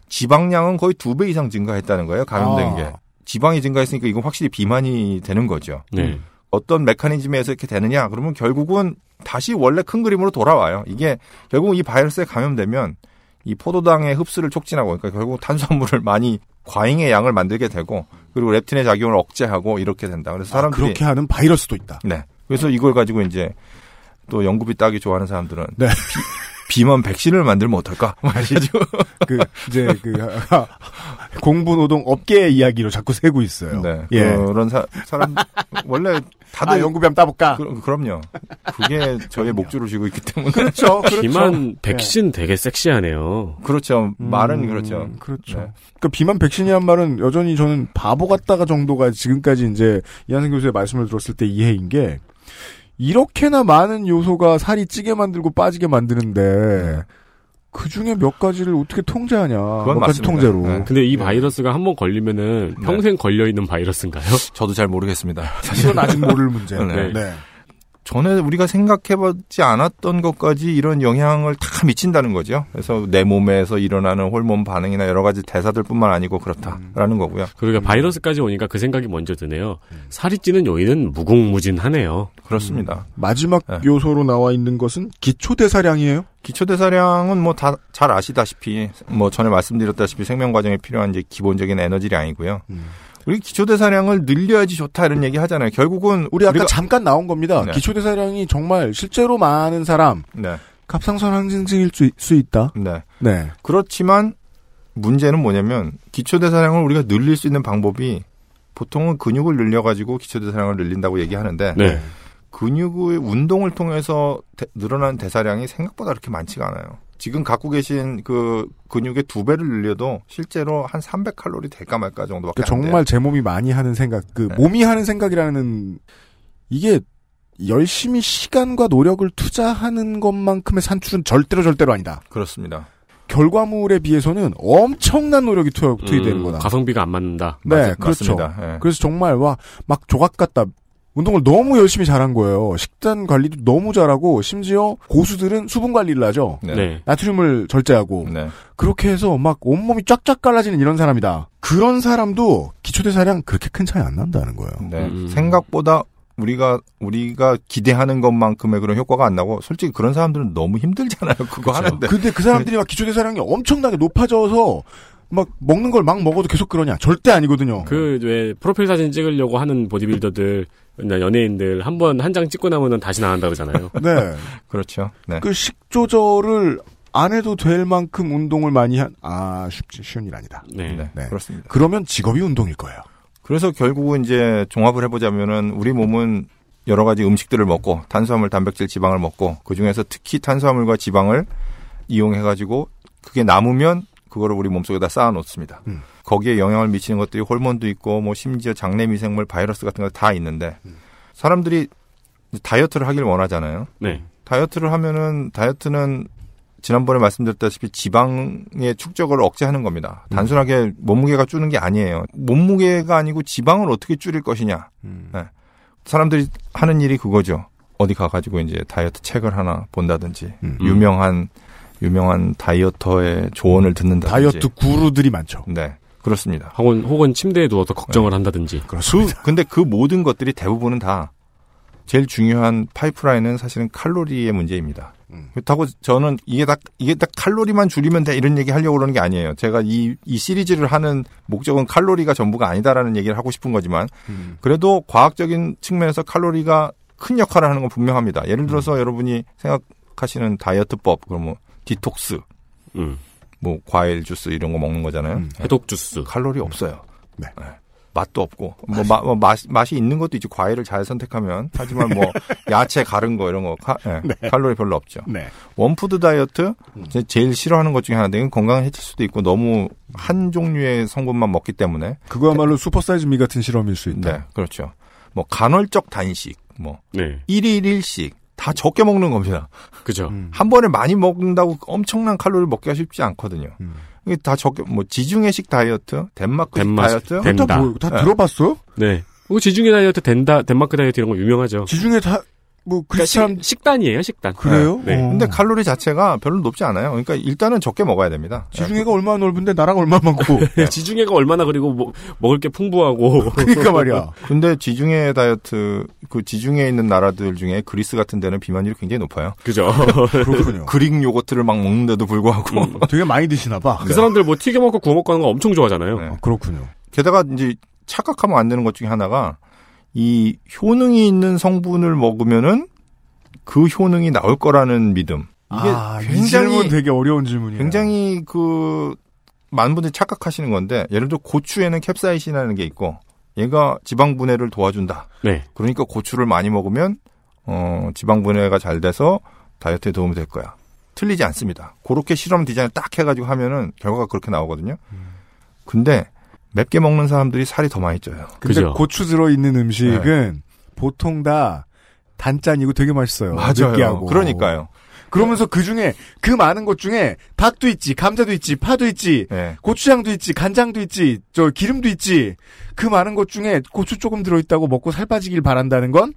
지방량은 거의 두 배 이상 증가했다는 거예요. 감염된 아. 게. 지방이 증가했으니까 이건 확실히 비만이 되는 거죠. 네. 어떤 메커니즘에서 이렇게 되느냐? 그러면 결국은 다시 원래 큰 그림으로 돌아와요. 이게 결국 이 바이러스에 감염되면 이 포도당의 흡수를 촉진하고 그러니까 결국 탄수화물을 많이 과잉의 양을 만들게 되고 그리고 렙틴의 작용을 억제하고 이렇게 된다. 그래서 아, 사람들이 그렇게 하는 바이러스도 있다. 네. 그래서 이걸 가지고 이제 또 연구비 따기 좋아하는 사람들은 네. 비, 만 백신을 만들면 어떨까? 말이죠. 그 이제 그 공부 노동 업계의 이야기로 자꾸 세고 있어요. 네. 예. 그런 사, 사람 원래 다들 아, 연구비 한번 따볼까? 그, 그럼요. 그게 저의 목줄을 쥐고 있기 때문에 그렇죠. 그렇죠. 비만 백신 되게 섹시하네요. 그렇죠. 말은 음, 그렇죠. 그렇죠. 네. 그 비만 백신이란 말은 여전히 저는 바보 같다가 정도가 지금까지 이제 이한승 교수의 말씀을 들었을 때 이해인 게 이렇게나 많은 요소가 살이 찌게 만들고 빠지게 만드는데 그 중에 몇 가지를 어떻게 통제하냐? 몇 가지 맞습니다. 통제로. 네. 근데 이 바이러스가 한 번 걸리면은 네. 평생 걸려 있는 바이러스인가요? 저도 잘 모르겠습니다. 이건 아직 모를 문제. 네. 네. 전에 우리가 생각해보지 않았던 것까지 이런 영향을 다 미친다는 거죠. 그래서 내 몸에서 일어나는 호르몬 반응이나 여러 가지 대사들뿐만 아니고 그렇다라는 거고요. 그러니까 바이러스까지 오니까 그 생각이 먼저 드네요. 살이 찌는 요인은 무궁무진하네요. 그렇습니다. 마지막 네. 요소로 나와 있는 것은 기초 대사량이에요. 기초 대사량은 뭐 다 잘 아시다시피 뭐 전에 말씀드렸다시피 생명 과정에 필요한 이제 기본적인 에너지량이고요. 음. 우리 기초대사량을 늘려야지 좋다 이런 얘기 하잖아요. 결국은 우리 아까 우리가- 잠깐 나온 겁니다. 네. 기초 대사량이 정말 실제로 많은 사람 네, 갑상선 항진증일 수, 수 있다. 네. 네. 그렇지만 문제는 뭐냐면 기초대사량을 우리가 늘릴 수 있는 방법이 보통은 근육을 늘려가지고 기초대사량을 늘린다고 얘기하는데 네. 근육의 운동을 통해서 대- 늘어나는 대사량이 생각보다 그렇게 많지가 않아요. 지금 갖고 계신 그 근육의 두 배를 늘려도 실제로 한 300칼로리 될까 말까 정도밖에 그러니까 안 돼요. 정말 제 몸이 많이 하는 생각, 그 네. 몸이 하는 생각이라는 이게 열심히 시간과 노력을 투자하는 것만큼의 산출은 절대로 절대로 아니다. 그렇습니다. 결과물에 비해서는 엄청난 노력이 투, 투입되는 음, 거다. 가성비가 안 맞는다. 네, 맞- 그렇죠. 맞습니다. 예. 그래서 정말 와 막 조각 같다. 운동을 너무 열심히 잘한 거예요. 식단 관리도 너무 잘하고 심지어 고수들은 수분 관리를 하죠. 네. 네. 나트륨을 절제하고 네. 그렇게 해서 막 온몸이 쫙쫙 갈라지는 이런 사람이다. 그런 사람도 기초대사량 그렇게 큰 차이 안 난다는 거예요. 네. 음. 생각보다 우리가 우리가 기대하는 것만큼의 그런 효과가 안 나고 솔직히 그런 사람들은 너무 힘들잖아요. 그거 하는데. 근데 그 사람들이 막 기초대사량이 엄청나게 높아져서 막 먹는 걸 막 먹어도 계속 그러냐? 절대 아니거든요. 그 왜 프로필 사진 찍으려고 하는 보디빌더들, 연예인들 한 번 한 장 찍고 나면은 다시 나간다 그러잖아요. 네. 그렇죠. 네. 그 식조절을 안 해도 될 만큼 운동을 많이 한, 아, 쉽지, 쉬운 일 아니다. 네. 네. 네. 그렇습니다. 그러면 직업이 운동일 거예요. 그래서 결국은 이제 종합을 해보자면은 우리 몸은 여러 가지 음식들을 먹고 탄수화물, 단백질, 지방을 먹고 그 중에서 특히 탄수화물과 지방을 이용해가지고 그게 남으면 그거를 우리 몸속에다 쌓아놓습니다. 음. 거기에 영향을 미치는 것들이 호르몬도 있고 뭐 심지어 장내 미생물, 바이러스 같은 거 다 있는데 사람들이 다이어트를 하길 원하잖아요. 네. 다이어트를 하면은 다이어트는 지난번에 말씀드렸다시피 지방의 축적을 억제하는 겁니다. 단순하게 몸무게가 줄는 게 아니에요. 몸무게가 아니고 지방을 어떻게 줄일 것이냐. 음. 네. 사람들이 하는 일이 그거죠. 어디 가가지고 이제 다이어트 책을 하나 본다든지 음. 유명한 유명한 다이어터의 조언을 듣는다든지 다이어트 구루들이 많죠. 네 그렇습니다. 혹은, 혹은 침대에 누워서 걱정을 한다든지. 그렇습니다. 그 근데 그 모든 것들이 대부분은 다 제일 중요한 파이프라인은 사실은 칼로리의 문제입니다. 음. 그렇다고 저는 이게 다 이게 딱 칼로리만 줄이면 돼 이런 얘기 하려고 그러는 게 아니에요. 제가 이 이 시리즈를 하는 목적은 칼로리가 전부가 아니다라는 얘기를 하고 싶은 거지만 음. 그래도 과학적인 측면에서 칼로리가 큰 역할을 하는 건 분명합니다. 예를 들어서 여러분이 생각하시는 다이어트법 그럼 뭐 디톡스 음. 뭐 과일 주스 이런 거 먹는 거잖아요. 음. 해독 주스. 칼로리 없어요. 네. 맛도 없고 뭐, 마- 뭐 맛, 맛이 있는 것도 있지 과일을 잘 선택하면 하지만 뭐 야채 갈은 거 이런 거 카, 예, 칼로리 별로 없죠. 네. 원푸드 다이어트 제- 제일 싫어하는 것 중에 하나인데 건강을 해칠 수도 있고 너무 한 종류의 성분만 먹기 때문에 그거야말로 Super Size Me 같은 실험일 수 있다. 네 그렇죠. 뭐 간헐적 단식 뭐 네. 1일 1식 다 적게 먹는 겁니다. 그죠. 음. 한 번에 많이 먹는다고 엄청난 칼로리를 먹기가 쉽지 않거든요. 음. 이게 다 적게 뭐 지중해식 다이어트, 덴마크식 덴마식, 다이어트, 덴- 다. 뭐, 다 네. 들어봤어요? 네. 그리고 지중해 다이어트 된다, 덴마크 다이어트 이런 거 유명하죠. 지중해 다, 뭐, 그 그러니까 사람, 식, 식단이에요, 식단. 그래요? 네. 어. 근데 칼로리 자체가 별로 높지 않아요. 그러니까 일단은 적게 먹어야 됩니다. 지중해가 얼마나 넓은데 나라가 얼마나 많고. 지중해가 얼마나 그리고 뭐- 먹을 게 풍부하고. 그러니까 말이야. 근데 지중해 다이어트 그 지중해에 있는 나라들 중에 그리스 같은 데는 비만율이 굉장히 높아요. 그죠. 그렇군요. 그릭 요거트를 막 먹는데도 불구하고 음. 되게 많이 드시나 봐. 그 사람들 뭐 튀겨 먹고 구워 먹고 하는 거 엄청 좋아하잖아요. 네. 아, 그렇군요. 게다가 이제 착각하면 안 되는 것 중에 하나가 이 효능이 있는 성분을 먹으면은 그 효능이 나올 거라는 믿음. 이게 아, 이 굉장히 질문 되게 어려운 질문이에요. 굉장히 그 많은 분들이 착각하시는 건데 예를 들어 고추에는 캡사이신이라는 게 있고 얘가 지방 분해를 도와준다. 네. 그러니까 고추를 많이 먹으면 어 지방 분해가 잘 돼서 다이어트에 도움이 될 거야. 틀리지 않습니다. 그렇게 실험 디자인을 딱 해가지고 하면은 결과가 그렇게 나오거든요. 근데 맵게 먹는 사람들이 살이 더 많이 쪄요. 근데 그죠. 고추 들어 있는 음식은 보통 다 단짠이고 되게 맛있어요. 느끼하고. 그러니까요. 그러면서 그 중에 그 많은 것 중에 닭도 있지, 감자도 있지, 파도 있지, 네. 고추장도 있지, 간장도 있지, 저 기름도 있지. 그 많은 것 중에 고추 조금 들어 있다고 먹고 살 빠지길 바란다는 건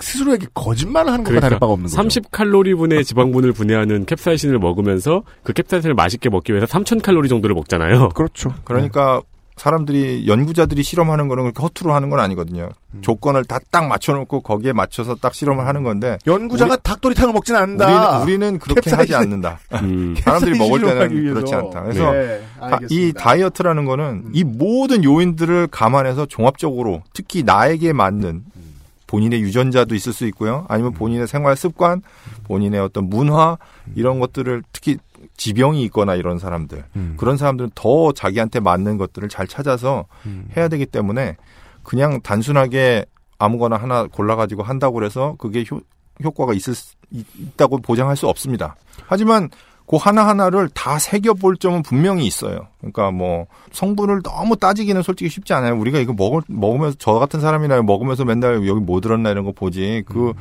스스로에게 거짓말을 하는 것과 다를 바가 없는 거죠. 30칼로리분의 지방분을 분해하는 캡사이신을 먹으면서 그 캡사이신을 맛있게 먹기 위해서 3000칼로리 정도를 먹잖아요. 그렇죠. 그러니까 사람들이 연구자들이 실험하는 거는 그렇게 허투루 하는 건 아니거든요. 음. 조건을 다 딱 맞춰놓고 거기에 맞춰서 딱 실험을 하는 건데 연구자가 닭도리탕을 먹진 않는다. 우리는, 우리는 그렇게 하지 캡사이신. 않는다. 음. 사람들이 먹을 때는. 그렇지 않다. 그래서 네, 다- 이. 다이어트라는 거는 이 모든 요인들을 감안해서 종합적으로 특히 나에게 맞는 본인의 유전자도 있을 수 있고요. 아니면 본인의 생활 습관, 본인의 어떤 문화 이런 것들을 특히 지병이 있거나 이런 사람들 음. 그런 사람들은 더 자기한테 맞는 것들을 잘 찾아서 음. 해야 되기 때문에 그냥 단순하게 아무거나 하나 골라가지고 한다고 그래서 그게 효, 효과가 있을 있다고 보장할 수 없습니다. 하지만 그 하나하나를 다 새겨볼 점은 분명히 있어요. 그러니까 뭐 성분을 너무 따지기는 솔직히 쉽지 않아요. 우리가 이거 먹을, 먹으면서 저 같은 사람이나 먹으면서 맨날 여기 뭐 들었나 이런 거 보지. 그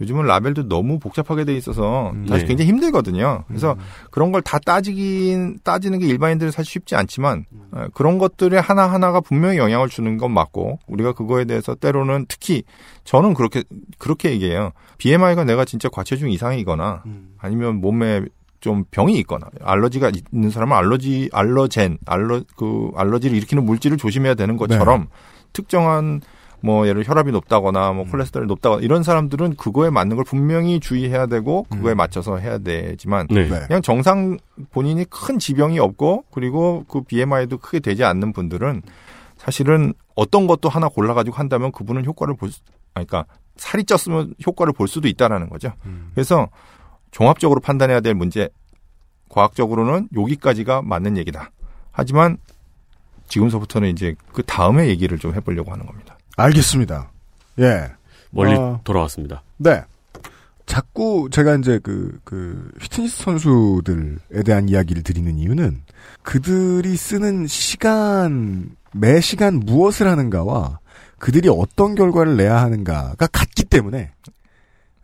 요즘은 라벨도 너무 복잡하게 돼 있어서 사실 네. 굉장히 힘들거든요. 그래서 그런 걸 다 따지긴 따지는 게 일반인들은 사실 쉽지 않지만 어, 그런 것들의 하나 하나가 분명히 영향을 주는 건 맞고 우리가 그거에 대해서 때로는 특히 저는 그렇게 그렇게 얘기해요. BMI가 내가 진짜 과체중 이상이거나 아니면 몸에 좀 병이 있거나 알러지가 있는 사람은 알러지 알러젠 알러 그 알러지를 일으키는 물질을 조심해야 되는 것처럼 특정한 뭐 예를 들어 혈압이 높다거나 뭐 콜레스테롤이 높다거나 이런 사람들은 그거에 맞는 걸 분명히 주의해야 되고 그거에 맞춰서 해야 되지만 네. 네. 그냥 정상 본인이 큰 지병이 없고 그리고 그 BMI도 크게 되지 않는 분들은 사실은 어떤 것도 하나 골라가지고 한다면 그분은 효과를 볼 수, 아니, 그러니까 살이 쪘으면 효과를 볼 수도 있다라는 거죠. 그래서 종합적으로 판단해야 될 문제, 과학적으로는 여기까지가 맞는 얘기다. 하지만 지금서부터는 이제 그 다음에 얘기를 좀 해보려고 하는 겁니다. 알겠습니다. 예. 멀리 어. 돌아왔습니다. 네. 자꾸 제가 이제 그, 그, 휘트니스 선수들에 대한 이야기를 드리는 이유는 그들이 쓰는 시간, 매 시간 무엇을 하는가와 그들이 어떤 결과를 내야 하는가가 같기 때문에,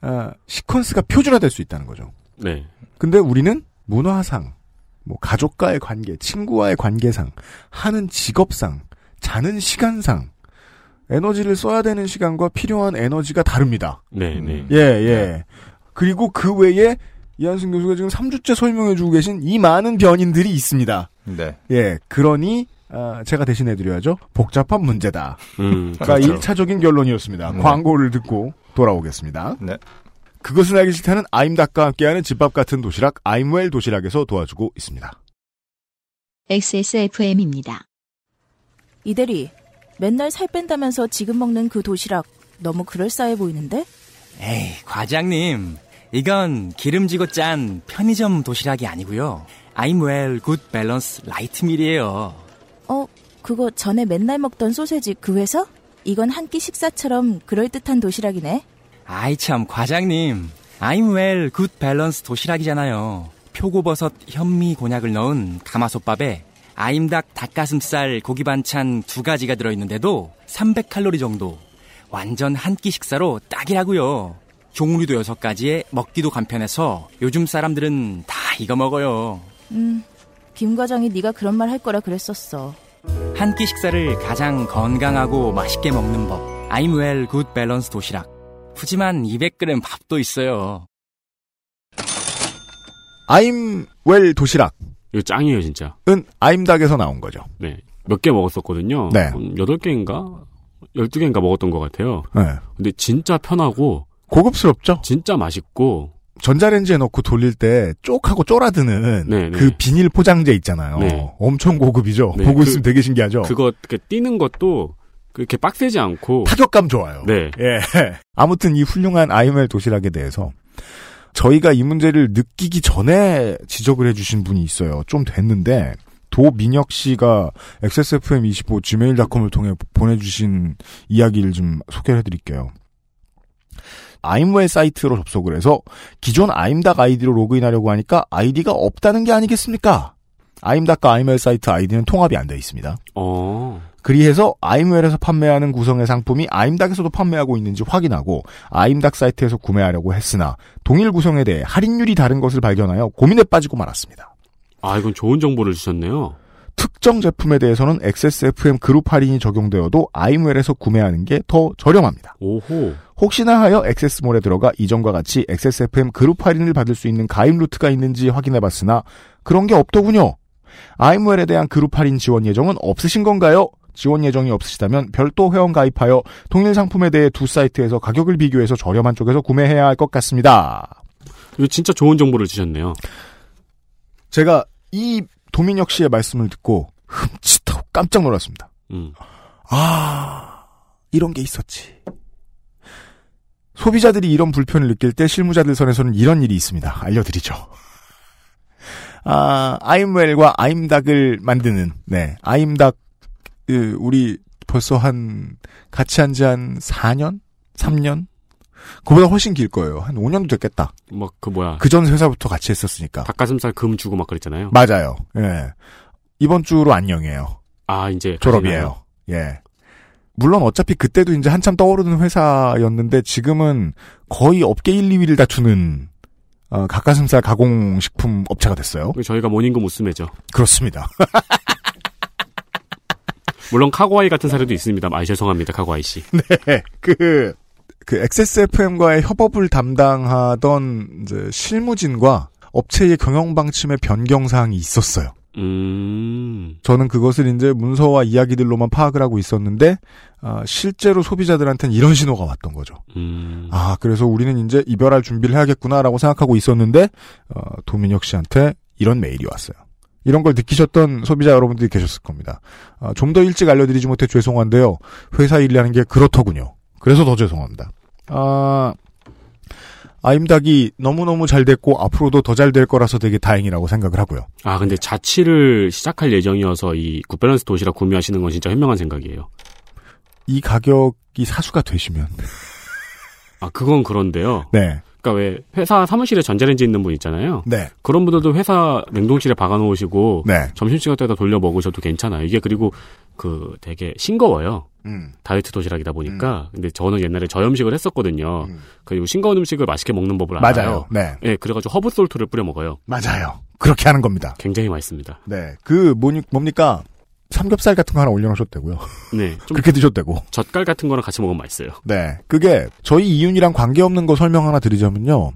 아, 시퀀스가 표준화될 수 있다는 거죠. 네. 근데 우리는 문화상, 뭐 가족과의 관계, 친구와의 관계상, 하는 직업상, 자는 시간상, 에너지를 써야 되는 시간과 필요한 에너지가 다릅니다. 네, 네. 예, 예. 그리고 그 외에 이한승 교수가 지금 3주째 설명해주고 계신 이 많은 변인들이 있습니다. 네. 예, 그러니, 아, 제가 대신해드려야죠. 복잡한 문제다. 음, 가 그렇죠. 1차적인 결론이었습니다. 네. 광고를 듣고 돌아오겠습니다. 네. 그것은 알기 싫다는 아임닭과 함께하는 집밥 같은 도시락, 아임웰 도시락에서 도와주고 있습니다. XSFM입니다. 이대리, 맨날 살 뺀다면서 지금 먹는 그 도시락 너무 그럴싸해 보이는데? 에이, 과장님. 이건 기름지고 짠 편의점 도시락이 아니고요. Well, good balance, light meal이에요. 어, 그거 전에 맨날 먹던 소세지 그 회사? 이건 한 끼 식사처럼 그럴듯한 도시락이네. 아이 참, 과장님. I'm well, good balance 도시락이잖아요. 표고버섯, 현미, 곤약을 넣은 가마솥밥에 아임닭 닭가슴살 고기 반찬 두 가지가 들어있는데도 300칼로리 정도. 완전 한 끼 식사로 딱이라고요. 종류도 여섯 가지에 먹기도 간편해서 요즘 사람들은 다 이거 먹어요. 음, 김 과장이 네가 그런 말 할 거라 그랬었어. 한 끼 식사를 가장 건강하고 맛있게 먹는 법. I'm well, good balance 도시락. 푸짐한 200g 밥도 있어요. 아임웰 도시락은 이거 짱이에요, 진짜. 아임닭에서 나온 거죠. 네. 몇 개 먹었었거든요. 네. 한 8개인가? 12개인가 먹었던 것 같아요. 네. 근데 진짜 편하고, 고급스럽죠? 진짜 맛있고, 전자레인지에 넣고 돌릴 때 쪽하고 쫄아드는 네, 네. 그 비닐 포장재 있잖아요. 네. 엄청 고급이죠. 네, 보고 그- 있으면 되게 신기하죠. 그거, 이렇게 뛰는 것도 그렇게 빡세지 않고, 타격감 좋아요. 네. 예. 아무튼 이 훌륭한 아이멜 도시락에 대해서 저희가 이 문제를 느끼기 전에 지적을 해주신 분이 있어요. 좀 됐는데 도민혁 씨가 XSFM25 gmail.com을 통해 보내주신 이야기를 좀 소개를 해드릴게요. 아임웰 사이트로 접속을 해서 기존 아임닭 아이디로 로그인하려고 하니까 아이디가 없다는 게 아니겠습니까? 아임닭과 아임웰 사이트 아이디는 통합이 안돼 있습니다. 어, 그리해서 아임웰에서 판매하는 구성의 상품이 아임닭에서도 판매하고 있는지 확인하고 아임닭 사이트에서 구매하려고 했으나 동일 구성에 대해 할인율이 다른 것을 발견하여 고민에 빠지고 말았습니다. 아, 이건 좋은 정보를 주셨네요. 특정 제품에 대해서는 XSFM 그룹 할인이 적용되어도 아임웰에서 구매하는 게 더 저렴합니다. 오호. 혹시나 하여 액세스몰에 들어가 이전과 같이 XSFM 그룹 할인을 받을 수 있는 가입 루트가 있는지 확인해 봤으나 그런 게 없더군요. 아임웰에 대한 그룹 할인 지원 예정은 없으신 건가요? 지원 예정이 없으시다면 별도 회원 가입하여 동일 상품에 대해 두 사이트에서 가격을 비교해서 저렴한 쪽에서 구매해야 할 것 같습니다. 이거 진짜 좋은 정보를 주셨네요. 제가 이 도민혁 씨의 말씀을 듣고 흠칫하고 깜짝 놀랐습니다. 음. 아, 이런 게 있었지. 소비자들이 이런 불편을 느낄 때 실무자들 선에서는 이런 일이 있습니다. 알려드리죠. 아, 아임웰과 아임닭을 만드는, 네, 아임닭, 그, 우리 벌써 한, 같이 한 지 한 4년? 3년? 그보다 훨씬 길 거예요. 한 5년도 됐겠다. 뭐, 그 뭐야. 그 전 회사부터 같이 했었으니까. 닭가슴살 금 주고 막 그랬잖아요. 맞아요. 예. 이번 주로 안녕이에요. 아, 이제. 졸업이에요. 예. 물론 어차피 그때도 이제 한참 떠오르는 회사였는데 지금은 거의 업계 1, 2위를 다투는 어, 닭가슴살 가공식품 업체가 됐어요. 저희가 모닝금 우스매죠. 그렇습니다. 물론 카고아이 같은 사례도 있습니다. 아, 죄송합니다. 카고아이 씨. 네. 그, 그 XSFM과의 협업을 담당하던 이제 실무진과 업체의 경영 방침의 변경 사항이 있었어요. 음. 저는 그것을 이제 문서와 이야기들로만 파악을 하고 있었는데 아, 실제로 소비자들한테는 이런 신호가 왔던 거죠. 음. 아 그래서 우리는 이제 이별할 준비를 해야겠구나라고 생각하고 있었는데 어, 도민혁 씨한테 이런 메일이 왔어요. 이런 걸 느끼셨던 소비자 여러분들이 계셨을 겁니다. 아, 좀 더 일찍 알려드리지 못해 죄송한데요. 회사 일이라는 게 그렇더군요. 그래서 더 죄송합니다. 아, 아임닭이 너무너무 잘 됐고 앞으로도 더 잘 될 거라서 되게 다행이라고 생각을 하고요. 아, 근데 자취를 시작할 예정이어서 이 굿밸런스 도시락 구매하시는 건 진짜 현명한 생각이에요. 이 가격이 사수가 되시면 아, 그건 그런데요. 네. 그러니까 왜 회사 사무실에 전자레인지 있는 분 있잖아요. 네. 그런 분들도 회사 냉동실에 박아 놓으시고 네. 점심시간 때다 돌려 먹으셔도 괜찮아요. 이게 그리고 그 되게 싱거워요. 음. 다이어트 도시락이다 보니까. 근데 저는 옛날에 저염식을 했었거든요. 그리고 싱거운 음식을 맛있게 먹는 법을 알아요. 맞아요. 네. 예, 그래가지고 herb salt를 뿌려 먹어요. 맞아요. 그렇게 하는 겁니다. 굉장히 맛있습니다. 네. 그 뭐니 뭡니까? 삼겹살 같은 거 하나 올려놓으셔도 되고요. 네. 좀 그렇게 드셔도 되고. 젓갈 같은 거랑 같이 먹으면 맛있어요. 네. 그게 저희 이윤이랑 관계없는 거 설명 하나 드리자면요.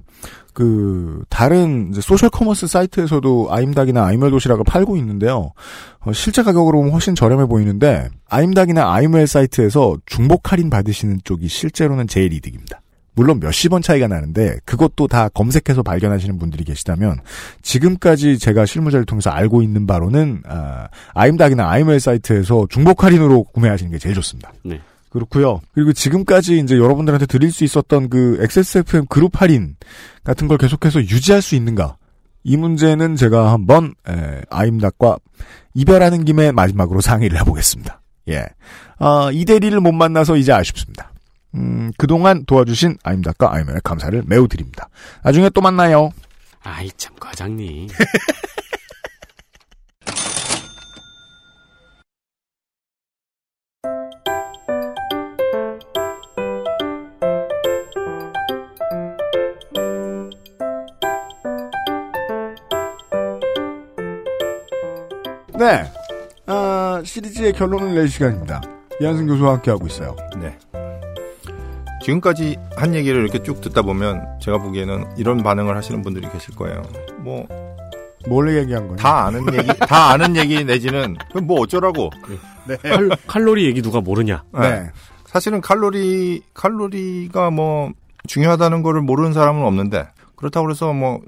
그 다른 소셜 커머스 사이트에서도 아임닭이나 아임웰 도시락을 팔고 있는데요. 어, 실제 가격으로 보면 훨씬 저렴해 보이는데 아임닭이나 아임웰 사이트에서 중복 할인 받으시는 쪽이 실제로는 제일 이득입니다. 물론 몇십 원 차이가 나는데 그것도 다 검색해서 발견하시는 분들이 계시다면 지금까지 제가 실무자를 통해서 알고 있는 바로는 아, 아임닭이나 아이멜 사이트에서 중복 할인으로 구매하시는 게 제일 좋습니다. 네. 그렇고요. 그리고 지금까지 이제 여러분들한테 드릴 수 있었던 그 XSFM 그룹 할인 같은 걸 계속해서 유지할 수 있는가? 이 문제는 제가 한번 에, 아임닭과 이별하는 김에 마지막으로 상의를 해보겠습니다. 예, 아, 이 대리를 못 만나서 이제 아쉽습니다. 음, 그동안 도와주신 아임닭과 아이멜의 감사를 매우 드립니다. 나중에 또 만나요. 아이 참 과장님. 네, 아, 시리즈의 결론을 낼 시간입니다. 이한승 교수와 함께하고 있어요. 네. 지금까지 한 얘기를 이렇게 쭉 듣다 보면 제가 보기에는 이런 반응을 하시는 분들이 계실 거예요. 뭐, 뭘 얘기한 거냐? 다 아는 얘기, 다 아는 얘기 내지는, 그럼 뭐 어쩌라고. 네. 칼, 칼로리 얘기 누가 모르냐. 네. 사실은 칼로리, 칼로리가 뭐, 중요하다는 거를 모르는 사람은 없는데, 그렇다고 해서 뭐,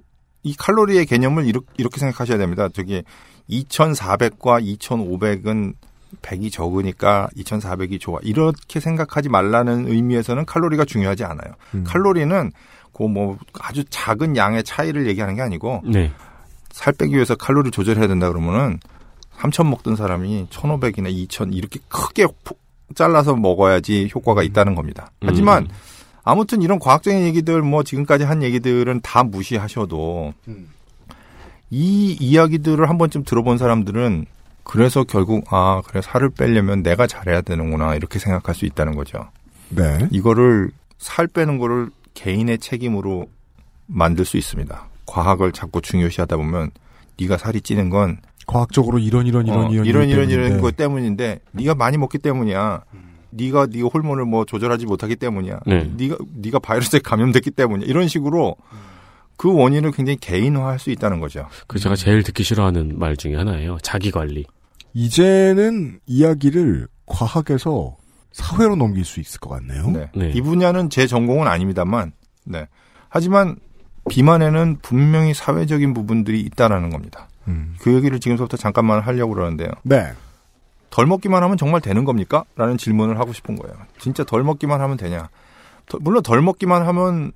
이 칼로리의 개념을 이렇게, 이렇게 생각하셔야 됩니다. 저기, 2,400과 2,500은 100이 적으니까 2,400이 좋아. 이렇게 생각하지 말라는 의미에서는 칼로리가 중요하지 않아요. 음. 칼로리는 그 뭐 아주 작은 양의 차이를 얘기하는 게 아니고 네. 살 빼기 위해서 칼로리 조절해야 된다 그러면은 3,000 먹던 사람이 1,500이나 2,000 이렇게 크게 포- 잘라서 먹어야지 효과가 있다는 겁니다. 하지만 아무튼 이런 과학적인 얘기들 뭐 지금까지 한 얘기들은 다 무시하셔도 이 이야기들을 한 번쯤 들어본 사람들은 그래서 결국 아 그래 살을 빼려면 내가 잘해야 되는구나 이렇게 생각할 수 있다는 거죠. 네. 이거를 살 빼는 거를 개인의 책임으로 만들 수 있습니다. 과학을 자꾸 중요시하다 보면 네가 살이 찌는 건 과학적으로 이런 이런 이런 어, 이런 이런 이런 때문인데. 이런 것 때문인데 네가 많이 먹기 때문이야. 네가 네가 호르몬을 뭐 조절하지 못하기 때문이야. 네. 네가 네가 바이러스에 감염됐기 때문이야. 이런 식으로 그 원인을 굉장히 개인화할 수 있다는 거죠. 그 제가 제일 듣기 싫어하는 말 중에 하나예요. 자기 관리. 이제는 이야기를 과학에서 사회로 넘길 수 있을 것 같네요. 네. 이 분야는 제 전공은 아닙니다만, 네. 하지만 비만에는 분명히 사회적인 부분들이 있다라는 겁니다. 음. 그 얘기를 지금부터 잠깐만 하려고 그러는데요. 네. 덜 먹기만 하면 정말 되는 겁니까? 라는 질문을 하고 싶은 거예요. 진짜 덜 먹기만 하면 되냐? 더- 물론 덜 먹기만 하면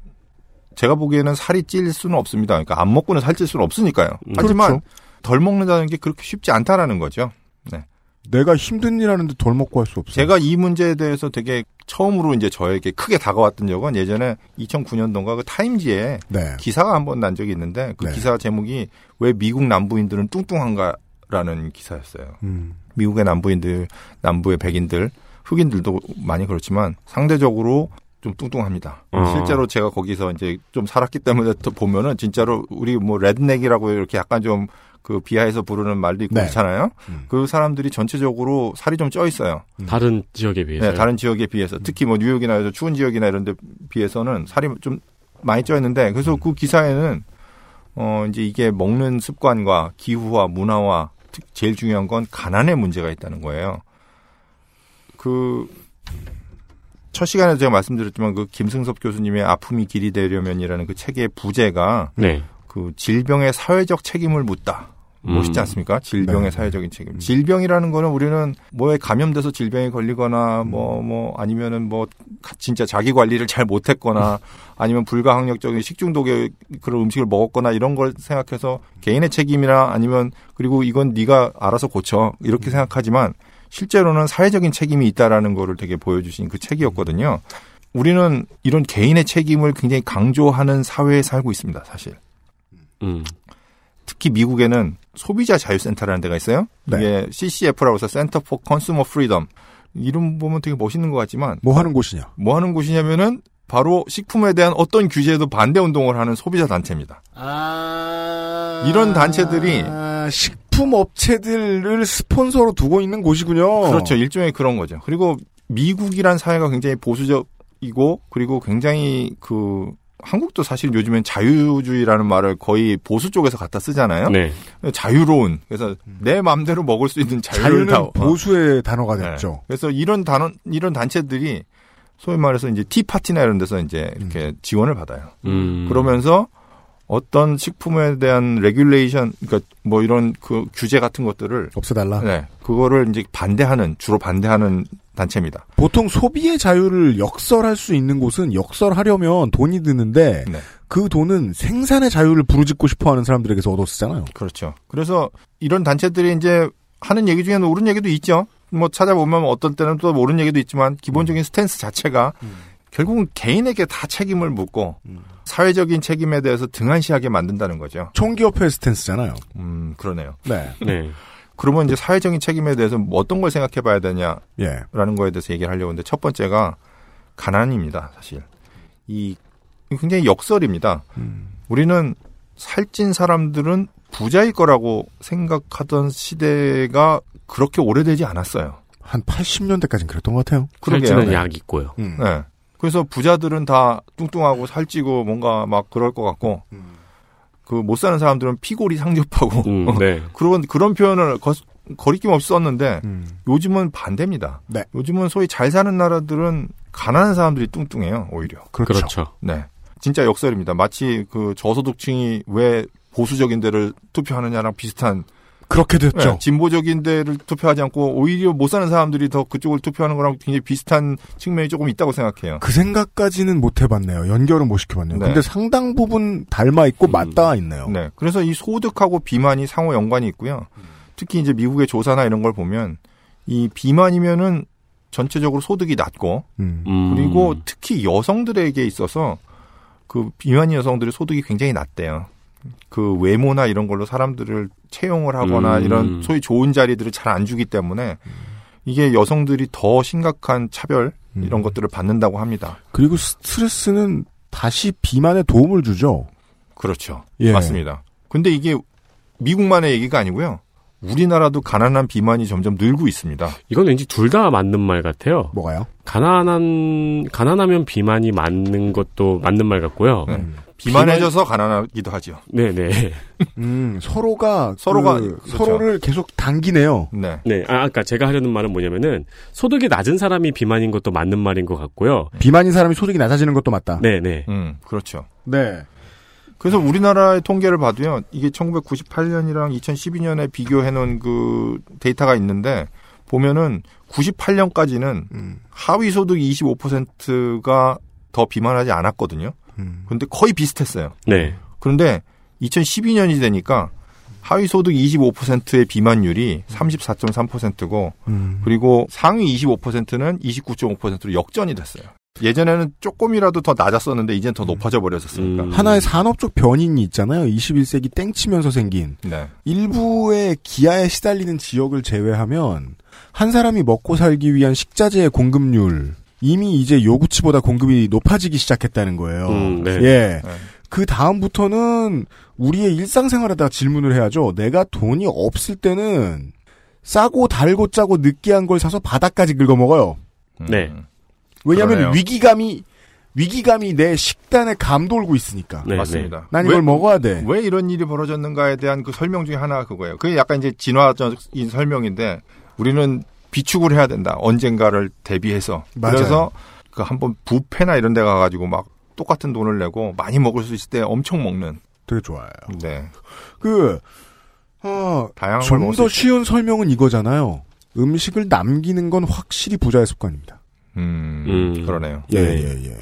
제가 보기에는 살이 찔 수는 없습니다. 그러니까 안 먹고는 살찔 수는 없으니까요. 하지만 그렇죠. 덜 먹는다는 게 그렇게 쉽지 않다라는 거죠. 네. 내가 힘든 일 하는데 덜 먹고 할 수 없어. 제가 이 문제에 대해서 되게 처음으로 이제 저에게 크게 다가왔던 적은 예전에 2009년도인가 그 타임지에 네. 기사가 한 번 난 적이 있는데 그 네. 기사 제목이 왜 미국 남부인들은 뚱뚱한가라는 기사였어요. 음. 미국의 남부인들, 남부의 백인들, 흑인들도 많이 그렇지만 상대적으로 좀 뚱뚱합니다. 어. 실제로 제가 거기서 이제 좀 살았기 때문에 또 보면은 진짜로 우리 뭐 레드넥이라고 이렇게 약간 좀 그 비하해서 부르는 말도 있고 네. 그렇잖아요. 그 사람들이 전체적으로 살이 좀 쪄 있어요. 다른 지역에 비해서. 네, 다른 지역에 비해서 특히 뭐 뉴욕이나 추운 지역이나 이런 데 비해서는 살이 좀 많이 쪄 있는데 그래서 그 기사에는 어 이제 이게 먹는 습관과 기후와 문화와 특- 제일 중요한 건 가난의 문제가 있다는 거예요. 그 첫 시간에 제가 말씀드렸지만 그 김승섭 교수님의 아픔이 길이 되려면이라는 그 책의 부제가 네. 그 질병의 사회적 책임을 묻다. 멋있지 음. 않습니까? 질병의 네. 사회적인 책임. 질병이라는 거는 우리는 뭐에 감염돼서 질병에 걸리거나 뭐뭐 아니면은 뭐 가- 진짜 자기 관리를 잘 못했거나 아니면 불가항력적인 식중독의 그런 음식을 먹었거나 이런 걸 생각해서 개인의 책임이나 아니면 그리고 이건 네가 알아서 고쳐 이렇게 생각하지만 실제로는 사회적인 책임이 있다라는 거를 되게 보여주신 그 책이었거든요. 우리는 이런 개인의 책임을 굉장히 강조하는 사회에 살고 있습니다, 사실. 음. 특히 미국에는 소비자 자유센터라는 데가 있어요. 네. 이게 CCF라고 해서 Center for Consumer Freedom. 이름 보면 되게 멋있는 것 같지만 뭐 하는 곳이냐? 뭐 하는 곳이냐면은 바로 식품에 대한 어떤 규제에도 반대 운동을 하는 소비자 단체입니다. 이런 단체들이 아, 식 품 업체들을 스폰서로 두고 있는 곳이군요. 그렇죠. 일종의 그런 거죠. 그리고 미국이란 사회가 굉장히 보수적이고 그리고 굉장히 그 한국도 사실 요즘엔 자유주의라는 말을 거의 보수 쪽에서 갖다 쓰잖아요. 네. 자유로운 그래서 내 마음대로 먹을 수 있는 자유를 자유는 다 어. 보수의 단어가 네. 됐죠. 그래서 이런 단원 이런 단체들이 소위 말해서 이제 티파티나 이런 데서 이제 이렇게 지원을 받아요. 음. 그러면서 어떤 식품에 대한 regulation 그러니까 뭐 이런 그 규제 같은 것들을 없애달라. 네. 그거를 이제 반대하는 주로 반대하는 단체입니다. 보통 소비의 자유를 역설할 수 있는 곳은 역설하려면 돈이 드는데 네. 그 돈은 생산의 자유를 부르짖고 싶어하는 사람들에게서 얻어 쓰잖아요. 그렇죠. 그래서 이런 단체들이 이제 하는 얘기 중에는 옳은 얘기도 있죠. 뭐 찾아보면 어떤 때는 또 옳은 얘기도 있지만 기본적인 stance 자체가 결국은 개인에게 다 책임을 묻고 사회적인 책임에 대해서 등한시하게 만든다는 거죠. 총기협회 스탠스잖아요. 음, 그러네요. 네. 네. 그러면 이제 사회적인 책임에 대해서 뭐 어떤 걸 생각해 봐야 되냐라는 예. 거에 대해서 얘기를 하려고 하는데 첫 번째가 가난입니다, 사실. 이 굉장히 역설입니다. 음. 우리는 살찐 사람들은 부자일 거라고 생각하던 시대가 그렇게 오래되지 않았어요. 한 80년대까지는 그랬던 것 같아요. 그러게요. 살찌는 네. 약 있고요. 음. 네. 그래서 부자들은 다 뚱뚱하고 살찌고 뭔가 막 그럴 것 같고 그못 사는 사람들은 피골이 상접하고 음, 네. 그런 그런 표현을 거, 거리낌 없이 썼는데 음. 요즘은 반대입니다. 네. 요즘은 소위 잘 사는 나라들은 가난한 사람들이 뚱뚱해요, 오히려. 그렇죠. 그렇죠. 네. 진짜 역설입니다. 마치 그 저소득층이 왜 보수적인 데를 투표하느냐랑 비슷한 그렇게 됐죠. 네, 진보적인 데를 투표하지 않고 오히려 못 사는 사람들이 더 그쪽을 투표하는 거랑 굉장히 비슷한 측면이 조금 있다고 생각해요. 그 생각까지는 못 해봤네요. 연결은 못 시켜봤네요. 네. 근데 상당 부분 닮아 있고 맞닿아 있네요. 네. 그래서 이 소득하고 비만이 상호 연관이 있고요. 특히 이제 미국의 조사나 이런 걸 보면 이 비만이면은 전체적으로 소득이 낮고 음. 음. 그리고 특히 여성들에게 있어서 그 비만인 여성들의 소득이 굉장히 낮대요. 그 외모나 이런 걸로 사람들을 채용을 하거나 음. 이런 소위 좋은 자리들을 잘 안 주기 때문에 이게 여성들이 더 심각한 차별 이런 음. 것들을 받는다고 합니다. 그리고 스트레스는 다시 비만에 도움을 주죠. 그렇죠. 예. 맞습니다. 근데 이게 미국만의 얘기가 아니고요. 우리나라도 가난한 비만이 점점 늘고 있습니다. 이건 왠지 둘 다 맞는 말 같아요. 뭐가요? 가난한 가난하면 비만이 맞는 것도 맞는 말 같고요. 네. 비만해져서 가난하기도 하죠. 네, 네. 음, 서로가 서로가 그 그렇죠. 서로를 계속 당기네요. 네. 네. 아, 아까 제가 하려는 말은 뭐냐면은 소득이 낮은 사람이 비만인 것도 맞는 말인 것 같고요. 비만인 사람이 소득이 낮아지는 것도 맞다. 네, 네. 음, 그렇죠. 네. 그래서 우리나라의 통계를 봐도요, 이게 1998년이랑 2012년에 비교해 놓은 그 데이터가 있는데, 보면은 98년까지는 음, 하위 소득 25%가 더 비만하지 않았거든요. 음. 근데 거의 비슷했어요. 네. 그런데 2012년이 되니까 하위 소득 25%의 비만율이 34.3%고, 음. 그리고 상위 25%는 29.5%로 역전이 됐어요. 예전에는 조금이라도 더 낮았었는데 이제는 더 높아져 버렸었으니까. 음. 하나의 산업적 변인이 있잖아요. 21세기 땡치면서 생긴 네. 일부의 기아에 시달리는 지역을 제외하면 한 사람이 먹고 살기 위한 식자재의 공급률 이미 이제 요구치보다 공급이 높아지기 시작했다는 거예요. 음, 네. 예. 네. 그 다음부터는 우리의 일상생활에다 질문을 해야죠. 내가 돈이 없을 때는 싸고 달고 짜고 느끼한 걸 사서 바닥까지 긁어 먹어요. 음. 네. 왜냐하면 그러네요. 위기감이 위기감이 내 식단에 감돌고 있으니까. 네, 맞습니다. 난 이걸 왜- 먹어야 돼. 왜 이런 일이 벌어졌는가에 대한 그 설명 중에 하나가 그거예요. 그게 약간 이제 진화적인 설명인데 우리는 비축을 해야 된다. 언젠가를 대비해서. 맞아요. 그래서 그 한번 부페나 이런 데 가가지고 막 똑같은 돈을 내고 많이 먹을 수 있을 때 엄청 먹는. 되게 좋아요. 네. 그 아, 다양한 걸좀 먹을 수더 있어요. 쉬운 설명은 이거잖아요. 음식을 남기는 건 확실히 부자의 습관입니다. 음, 음. 그러네요. 예, 예, 예.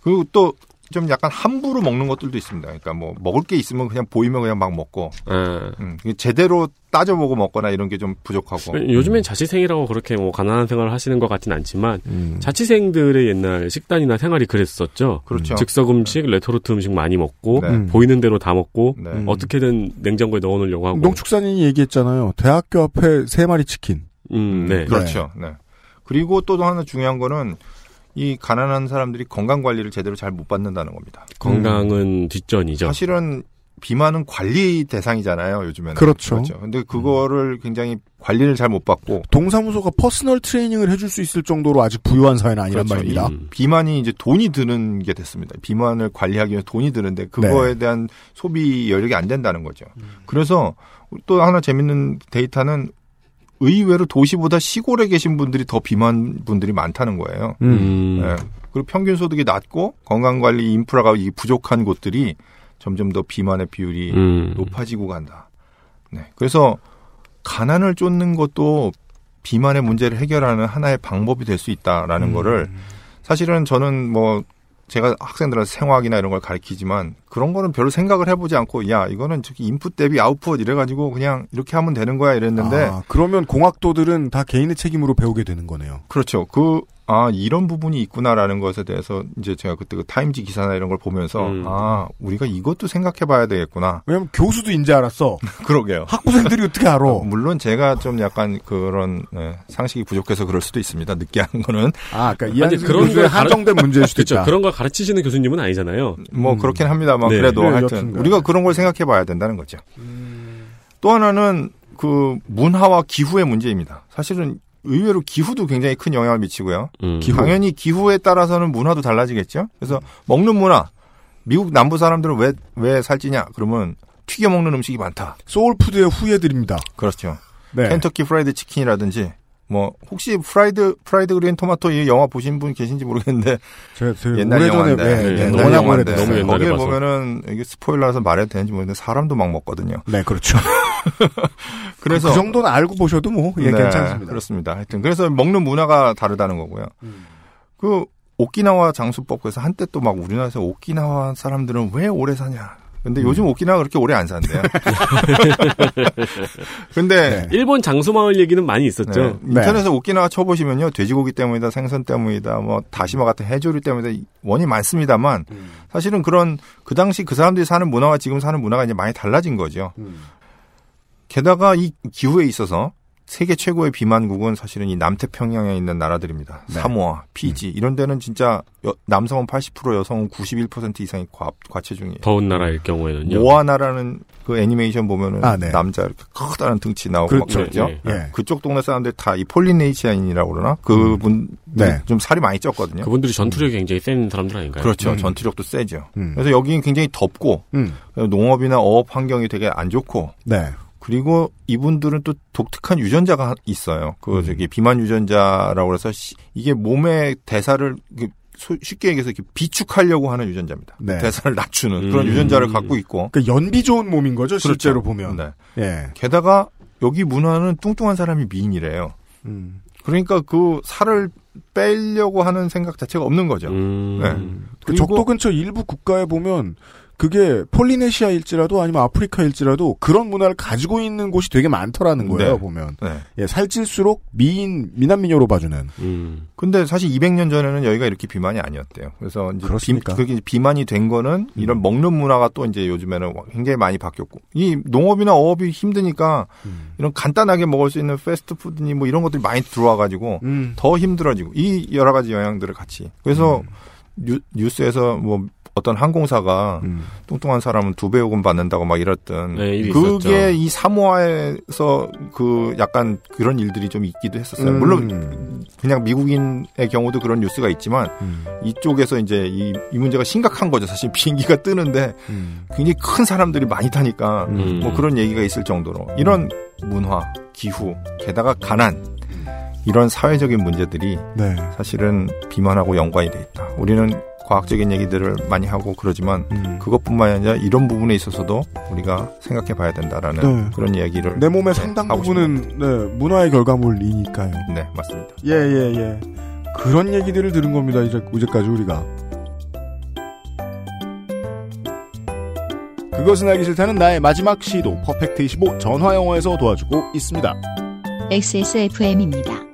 그리고 또 좀 약간 함부로 먹는 것들도 있습니다. 그러니까 뭐 먹을 게 있으면 그냥 보이면 그냥 막 먹고 아. 음, 제대로 따져보고 먹거나 이런 게 좀 부족하고 요즘엔 자취생이라고 그렇게 뭐 가난한 생활을 하시는 것 같진 않지만 음. 자취생들의 옛날 식단이나 생활이 그랬었죠. 그렇죠. 즉석 음식, 레토르트 음식 많이 먹고 네. 음. 보이는 대로 다 먹고 네. 음. 어떻게든 냉장고에 넣어놓으려고 하고. 농축산인이 얘기했잖아요. 대학교 앞에 세 마리 치킨. 음, 네. 그렇죠. 네. 그리고 또 하나 중요한 거는 이 가난한 사람들이 건강 관리를 제대로 잘 못 받는다는 겁니다. 건강은 뒷전이죠. 사실은 비만은 관리 대상이잖아요, 요즘에는. 그렇죠. 근데 그거를 굉장히 관리를 잘 못 받고 동사무소가 personal training을 해줄 수 있을 정도로 아직 부유한 사회는 아니란 그렇죠. 말입니다. 음. 비만이 이제 돈이 드는 게 됐습니다. 비만을 관리하기 위해 돈이 드는데 그거에 네. 대한 소비 여력이 안 된다는 거죠. 그래서 또 하나 재밌는 데이터는 의외로 도시보다 시골에 계신 분들이 더 비만 분들이 많다는 거예요. 음. 네. 그리고 평균 소득이 낮고 건강 관리 인프라가 이 부족한 곳들이 점점 더 비만의 비율이 음. 높아지고 간다. 네. 그래서 가난을 쫓는 것도 비만의 문제를 해결하는 하나의 방법이 될 수 있다라는 거를 사실은 저는 뭐 제가 학생들한테 생화학이나 이런 걸 가르치지만 그런 거는 별로 생각을 해보지 않고 야 이거는 저기 인풋 대비 아웃풋 이래가지고 그냥 이렇게 하면 되는 거야 이랬는데 아, 그러면 공학도들은 다 개인의 책임으로 배우게 되는 거네요. 그렇죠. 그, 아, 이런 부분이 있구나라는 것에 대해서 이제 제가 그때 그 타임지 기사나 이런 걸 보면서 음. 아, 우리가 이것도 생각해 봐야 되겠구나. 왜냐면 교수도 인지 알았어. 그러게요. 학부생들이 어떻게 알아? 물론 제가 좀 약간 그런 네, 상식이 부족해서 그럴 수도 있습니다. 늦게 하는 거는 아, 그러니까 그런 교수의 한정된 문제일 수도 그렇죠. 있다. 그런 걸 가르치시는 교수님은 아니잖아요. 뭐 음. 그렇긴 합니다만 네. 그래도 네, 하여튼. 우리가 그런 걸 생각해 봐야 된다는 거죠. 또 하나는 그 문화와 기후의 문제입니다. 사실은 의외로 기후도 굉장히 큰 영향을 미치고요. 음. 기후. 당연히 기후에 따라서는 문화도 달라지겠죠. 그래서 먹는 문화. 미국 남부 사람들은 왜, 왜 살찌냐? 그러면 튀겨 먹는 음식이 많다. soul food의 후예들입니다. 그렇죠. 네. 켄터키 프라이드 치킨이라든지 뭐 혹시 Fried Fried Green Tomato 이 영화 보신 분 계신지 모르겠는데 제가 되게 옛날 영화인데 네, 네, 네, 옛날 영화인데. 너무 옛날에 거기에 봐서. 보면은 이게 스포일러라서 말해도 되는지 모르겠는데 사람도 막 먹거든요. 네, 그렇죠. 그래서 그 정도는 알고 보셔도 뭐 예, 네, 괜찮습니다. 그렇습니다. 하여튼 그래서 먹는 문화가 다르다는 거고요. 음. 그 오키나와 장수법 그래서 한때 또 막 우리나라에서 오키나와 사람들은 왜 오래 사냐? 근데 음. 요즘 오키나와 그렇게 오래 안 산대요. 근데 일본 장소마을 얘기는 많이 있었죠. 네, 인터넷에 오키나와 쳐보시면요 돼지고기 때문이다, 생선 때문이다, 뭐 다시마 같은 해조류 때문이다 원이 많습니다만 음. 사실은 그런 그 당시 그 사람들이 사는 문화와 지금 사는 문화가 이제 많이 달라진 거죠. 음. 게다가 이 기후에 있어서 세계 최고의 비만국은 사실은 이 남태평양에 있는 나라들입니다. 네. 사모아, 피지 이런 데는 진짜 여- 남성은 80% 여성은 91% 이상이 과, 과체중이에요. 더운 나라일 경우에는요. 모아나라는 그 애니메이션 보면은 아, 네. 남자 이렇게 커다란 등치 나오고 그렇죠. 막 그러죠. 네, 예. 그쪽 동네 사람들 다 이 폴리네이시안이라고 그러나 그분 네. 좀 살이 많이 쪘거든요. 그분들이 전투력이 굉장히 센 사람들 아닌가요? 그렇죠. 음. 전투력도 세죠. 음. 그래서 여기는 굉장히 덥고 음. 농업이나 어업 환경이 되게 안 좋고 네. 그리고 이분들은 또 독특한 유전자가 있어요. 그 음. 저기 비만 유전자라고 해서 시- 이게 몸의 대사를 그 소- 쉽게 얘기해서 이렇게 비축하려고 하는 유전자입니다. 네. 대사를 낮추는 그런 음. 유전자를 갖고 있고 그러니까 연비 좋은 몸인 거죠, 실제로 그렇죠. 보면. 네. 예. 게다가 여기 문화는 뚱뚱한 사람이 미인이래요. 음. 그러니까 그 살을 빼려고 하는 생각 자체가 없는 거죠. 음. 네. 그 적도 근처 일부 국가에 보면 그게 폴리네시아일지라도 아니면 아프리카일지라도 그런 문화를 가지고 있는 곳이 되게 많더라는 거예요, 네. 보면. 네. 예, 살찔수록 미인, 미남 미녀로 봐주는. 음. 근데 사실 200년 전에는 여기가 이렇게 비만이 아니었대요. 그래서 이제 그렇습니까? 비, 그게 비만이 된 거는 이런 먹는 문화가 또 이제 요즘에는 굉장히 많이 바뀌었고 이 농업이나 어업이 힘드니까 이런 간단하게 먹을 수 있는 패스트푸드니 뭐 이런 것들이 많이 들어와 가지고 음. 더 힘들어지고 이 여러 가지 영향들을 같이 그래서 뉴, 뉴스에서 뭐 어떤 항공사가 음. 뚱뚱한 사람은 두 배 요금 받는다고 막 이랬던 네, 그게 있었죠. 이 사모아에서 그 약간 그런 일들이 좀 있기도 했었어요. 음. 물론 그냥 미국인의 경우도 그런 뉴스가 있지만 음. 이쪽에서 이제 이, 이 문제가 심각한 거죠. 사실 비행기가 뜨는데 음. 굉장히 큰 사람들이 많이 타니까 음. 뭐 그런 얘기가 있을 정도로 이런 문화, 기후, 게다가 가난 이런 사회적인 문제들이 네. 사실은 비만하고 연관이 돼 있다. 우리는 과학적인 얘기들을 많이 하고 그러지만 음. 그것뿐만이 아니라 이런 부분에 있어서도 우리가 생각해 봐야 된다라는 네. 그런 이야기를 내 몸의 네, 상당 부분은 네, 문화의 결과물이니까요. 네, 맞습니다. 예, 예, 예. 그런 얘기들을 들은 겁니다, 이제, 이제까지 우리가. 그것은 알기 싫다는 나의 마지막 시도, 퍼펙트 25 전화 영어에서 도와주고 있습니다. XSFM입니다.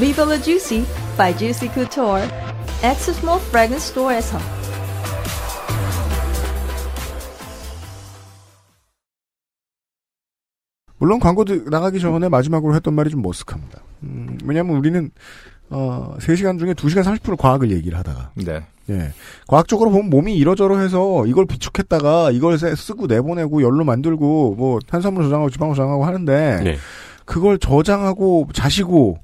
Viva la Juicy by Juicy Couture. X Small Fragrance Store에서 물론 광고 드- 나가기 전에 마지막으로 했던 말이 좀 머쓱합니다. 음, 왜냐면 우리는, 어, 3시간 중에 2시간 30분을 과학을 얘기를 하다가. 네. 예. 과학적으로 보면 몸이 이러저러 해서 이걸 비축했다가 이걸 세- 쓰고 내보내고 열로 만들고 뭐 탄수화물 저장하고 지방을 저장하고 하는데 네. 그걸 저장하고 자시고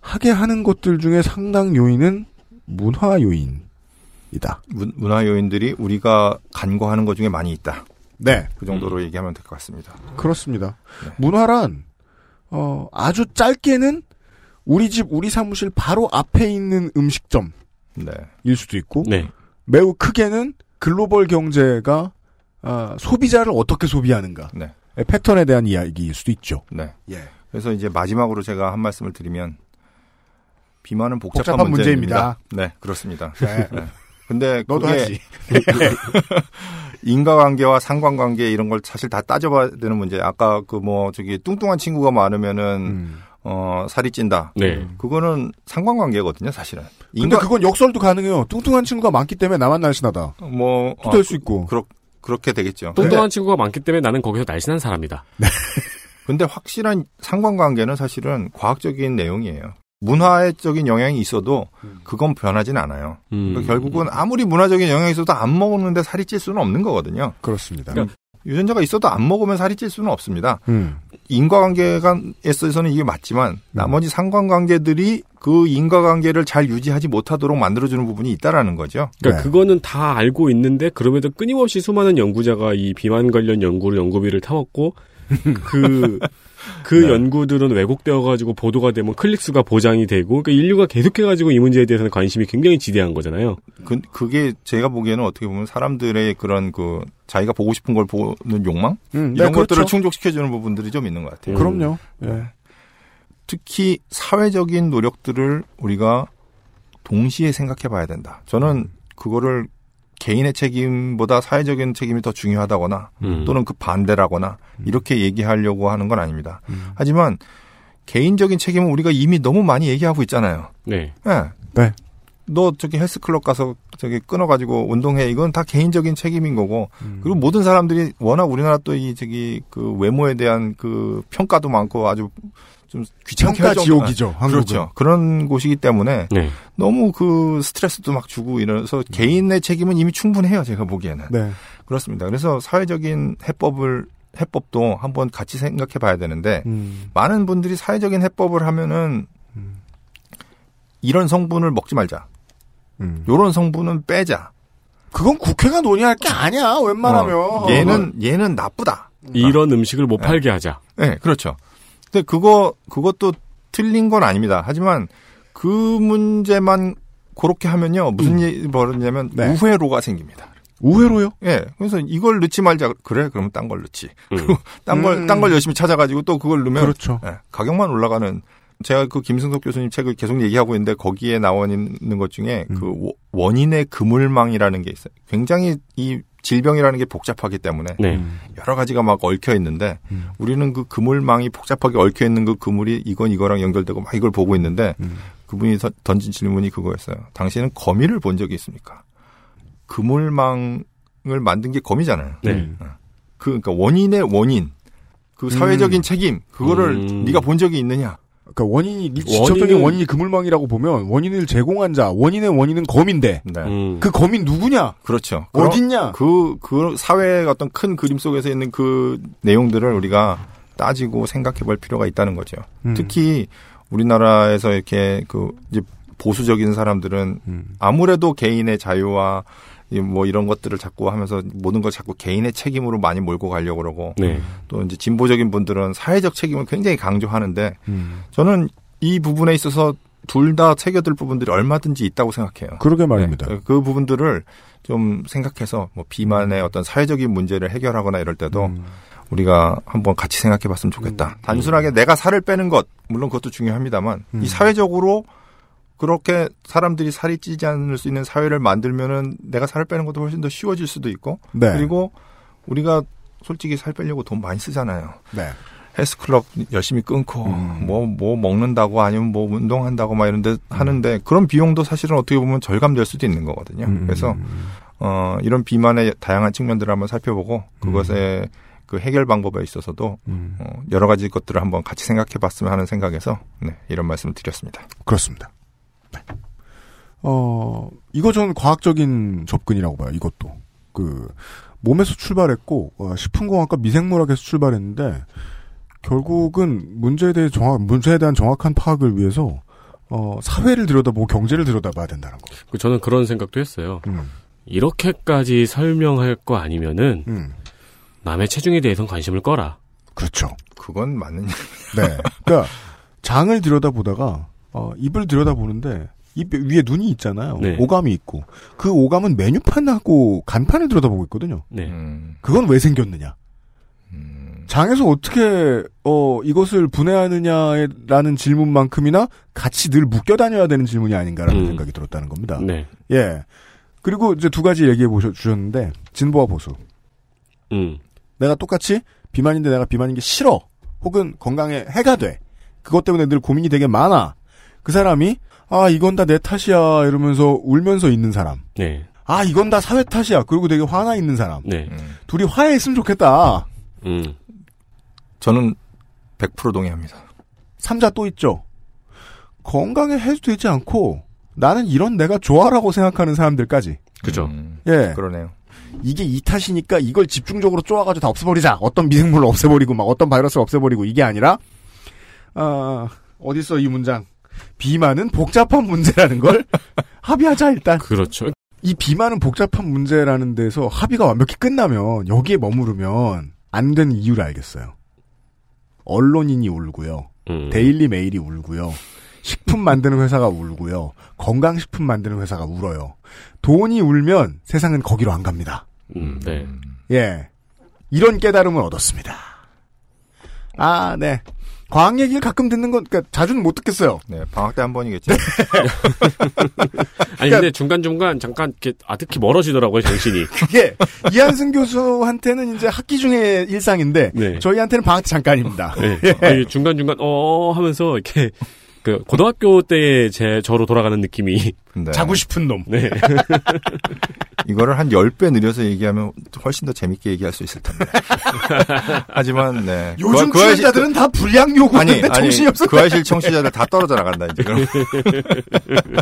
하게 하는 것들 중에 상당 요인은 문화 요인이다. 문, 문화 요인들이 우리가 간과하는 것 중에 많이 있다. 네. 그 정도로 얘기하면 될 것 같습니다. 그렇습니다. 문화란 어 아주 짧게는 우리 집 우리 사무실 바로 앞에 있는 음식점일 네. 수도 있고 네. 매우 크게는 글로벌 경제가 아, 소비자를 어떻게 소비하는가 네. 의 패턴에 대한 이야기일 수도 있죠. 네. 예. 그래서 이제 마지막으로 제가 한 말씀을 드리면 비만은 복잡한, 복잡한 문제입니다. 문제입니다. 네, 그렇습니다. 네. 근데 너도 하지. 인과관계와 상관관계 이런 걸 사실 다 따져봐야 되는 문제. 아까 그 뭐 저기 뚱뚱한 친구가 많으면은 음. 어 살이 찐다. 네. 그거는 상관관계거든요, 사실은. 근데 인과 그건 역설도 가능해요. 뚱뚱한 친구가 많기 때문에 나만 날씬하다. 뭐또될수 있고. 그렇 그렇게 되겠죠. 뚱뚱한 친구가 많기 때문에 나는 거기서 날씬한 사람이다. 근데 확실한 상관관계는 사실은 과학적인 내용이에요. 문화적인 영향이 있어도 그건 변하진 않아요. 음. 그러니까 결국은 아무리 문화적인 영향이 있어도 안 먹는데 살이 찔 수는 없는 거거든요. 그렇습니다. 유전자가 있어도 안 먹으면 살이 찔 수는 없습니다. 음. 인과관계가 있어서는 이게 맞지만 나머지 상관관계들이 그 인과관계를 잘 유지하지 못하도록 만들어주는 부분이 있다라는 거죠. 그러니까 네. 그거는 다 알고 있는데 그럼에도 끊임없이 수많은 연구자가 이 비만 관련 연구를 연구비를 타먹고 그, 그 네. 연구들은 왜곡되어가지고 보도가 되면 클릭수가 보장이 되고 그러니까 인류가 계속해가지고 이 문제에 대해서는 관심이 굉장히 지대한 거잖아요. 그, 그게 제가 보기에는 어떻게 보면 사람들의 그런 그 자기가 보고 싶은 걸 보는 욕망 음, 네, 이런 것들을 그렇죠. 충족시켜주는 부분들이 좀 있는 것 같아요. 그럼요. 네. 예. 특히 사회적인 노력들을 우리가 동시에 생각해 봐야 된다. 저는 그거를 개인의 책임보다 사회적인 책임이 더 중요하다거나 음. 또는 그 반대라거나 이렇게 얘기하려고 하는 건 아닙니다. 음. 하지만 개인적인 책임은 우리가 이미 너무 많이 얘기하고 있잖아요. 네. 예. 네. 너 저기 헬스클럽 가서 저기 끊어가지고 운동해 이건 다 개인적인 책임인 거고 그리고 모든 사람들이 워낙 우리나라 또 이 저기 그 외모에 대한 그 평가도 많고 아주 좀 귀찮게 지옥이죠, 한국은. 그렇죠. 그런 곳이기 때문에 네. 너무 그 스트레스도 막 주고 이래서 개인의 책임은 이미 충분해요. 제가 보기에는 네. 그렇습니다. 그래서 사회적인 해법을 해법도 한번 같이 생각해 봐야 되는데 음. 많은 분들이 사회적인 해법을 하면은 이런 성분을 먹지 말자. 음. 요런 성분은 빼자. 그건 국회가 논의할 게 아니야. 웬만하면. 어, 얘는 얘는 나쁘다. 이런 음식을 못 팔게 하자. 네, 그렇죠. 근데 그거 그것도 틀린 건 아닙니다. 하지만 그 문제만 그렇게 하면요 무슨 일이 벌어지냐면 네. 우회로가 생깁니다. 우회로요? 예, 그래서 이걸 넣지 말자. 그래, 그러면 딴 걸 넣지. 음. 딴 걸, 음. 딴걸 열심히 찾아가지고 또 그걸 넣으면. 그렇죠. 예, 가격만 올라가는. 제가 그 김승석 교수님 책을 계속 얘기하고 있는데 거기에 나와 있는 것 중에 음. 그 워- 원인의 그물망이라는 게 있어요. 굉장히 이 질병이라는 게 복잡하기 때문에 네. 여러 가지가 막 얽혀 있는데 우리는 그 그물망이 복잡하게 얽혀 있는 그 그물이 이건 이거랑 연결되고 막 이걸 보고 있는데 그분이 서- 던진 질문이 그거였어요. 당신은 거미를 본 적이 있습니까? 그물망을 만든 게 거미잖아요. 네. 어. 그 그러니까 원인의 원인, 그 사회적인 음. 책임 그거를 음. 네가 본 적이 있느냐? 그러니까 원인이 직접적인 원인은- 원인이 그물망이라고 보면 원인을 제공한 자, 원인의 원인은 검인데 네. 음. 그 검인 누구냐? 그렇죠. 어딨냐? 그, 그 사회의 어떤 큰 그림 속에서 있는 그 내용들을 우리가 따지고 생각해 볼 필요가 있다는 거죠. 음. 특히 우리나라에서 이렇게 그 이제 보수적인 사람들은 음. 아무래도 개인의 자유와 이 뭐 이런 것들을 자꾸 하면서 모든 걸 자꾸 개인의 책임으로 많이 몰고 가려고 그러고 네. 또 이제 진보적인 분들은 사회적 책임을 굉장히 강조하는데 음. 저는 이 부분에 있어서 둘 다 새겨들 부분들이 얼마든지 있다고 생각해요. 그러게 말입니다. 네, 그 부분들을 좀 생각해서 뭐 비만의 어떤 사회적인 문제를 해결하거나 이럴 때도 음. 우리가 한번 같이 생각해 봤으면 좋겠다. 단순하게 내가 살을 빼는 것, 물론 그것도 중요합니다만, 음. 이 사회적으로 그렇게 사람들이 살이 찌지 않을 수 있는 사회를 만들면은 내가 살을 빼는 것도 훨씬 더 쉬워질 수도 있고, 네. 그리고 우리가 솔직히 살 빼려고 돈 많이 쓰잖아요. 네. 헬스클럽 열심히 끊고 음. 뭐뭐 먹는다고 아니면 뭐 운동한다고 막 이런데 하는데 그런 비용도 사실은 어떻게 보면 절감될 수도 있는 거거든요. 음. 그래서 어 이런 비만의 다양한 측면들을 한번 살펴보고 그것의 그 해결 방법에 있어서도 음. 어, 여러 가지 것들을 한번 같이 생각해 봤으면 하는 생각에서 네, 이런 말씀을 드렸습니다. 그렇습니다. 네. 어, 이거 저는 과학적인 접근이라고 봐요, 이것도. 그, 몸에서 출발했고, 어, 식품공학과 미생물학에서 출발했는데, 결국은 문제에 대해 정확, 문제에 대한 정확한 파악을 위해서, 어, 사회를 들여다보고 경제를 들여다봐야 된다는 거. 그 저는 그런 생각도 했어요. 음, 이렇게까지 설명할 거 아니면은 음, 남의 체중에 대해서는 관심을 꺼라. 그렇죠. 그건 맞는 네. 그러니까 장을 들여다보다가 어, 입을 들여다보는데 입 위에 눈이 있잖아요. 네. 오감이 있고 그 오감은 메뉴판하고 간판을 들여다보고 있거든요. 네. 음, 그건 왜 생겼느냐? 음, 장에서 어떻게 어 이것을 분해하느냐라는 질문만큼이나 같이 늘 묶여 다녀야 되는 질문이 아닌가라는 음. 생각이 들었다는 겁니다. 네. 예. 그리고 이제 두 가지 얘기해 보셔 주셨는데 진보와 보수. 음. 내가 똑같이 비만인데 내가 비만인 게 싫어. 혹은 건강에 해가 돼. 그것 때문에 늘 고민이 되게 많아. 그 사람이 아 이건 다 내 탓이야 이러면서 울면서 있는 사람. 네. 아 이건 다 사회 탓이야. 그리고 되게 화나 있는 사람. 네. 음. 둘이 화해 했으면 좋겠다. 음. 저는 100% 동의합니다. 삼자 또 있죠. 건강에 해도 되지 않고 나는 이런 내가 좋아라고 생각하는 사람들까지. 그죠. 음, 예. 그러네요. 이게 이 탓이니까 이걸 집중적으로 쪼아가지고 다 없애버리자. 어떤 미생물을 없애버리고 막 어떤 바이러스를 없애버리고 이게 아니라 아 어딨어 이 문장. 비만은 복잡한 문제라는 걸 합의하자 일단. 그렇죠. 이 비만은 복잡한 문제라는 데서 합의가 완벽히 끝나면 여기에 머무르면 안 되는 이유를 알겠어요. 언론인이 울고요. 음. 데일리 메일이 울고요. 식품 만드는 회사가 울고요. 건강식품 만드는 회사가 울어요. 돈이 울면 세상은 거기로 안 갑니다. 음, 네. 예. 이런 깨달음을 얻었습니다. 아, 네. 과학 얘기를 가끔 듣는 건, 그니까 자주는 못 듣겠어요. 네, 방학 때 한 번이겠죠. 아니 근데 중간 중간 잠깐 이렇게 아득히 멀어지더라고요 정신이. 그게 이한승 교수한테는 이제 학기 중에 일상인데, 네. 저희한테는 방학 때 잠깐입니다. 네. 예. 아니, 중간 중간 어 하면서 이렇게 그 고등학교 때 제 저로 돌아가는 느낌이. 네. 자고 싶은 놈. 네. 이거를 한 10배 늘려서 얘기하면 훨씬 더 재밌게 얘기할 수 있을 텐데. 하지만, 네. 요즘 그- 그 출연자들은 다 불량 요구하는데 아니, 정신이 없어. 그 아이실 청취자들 다 떨어져 나간다, 이제.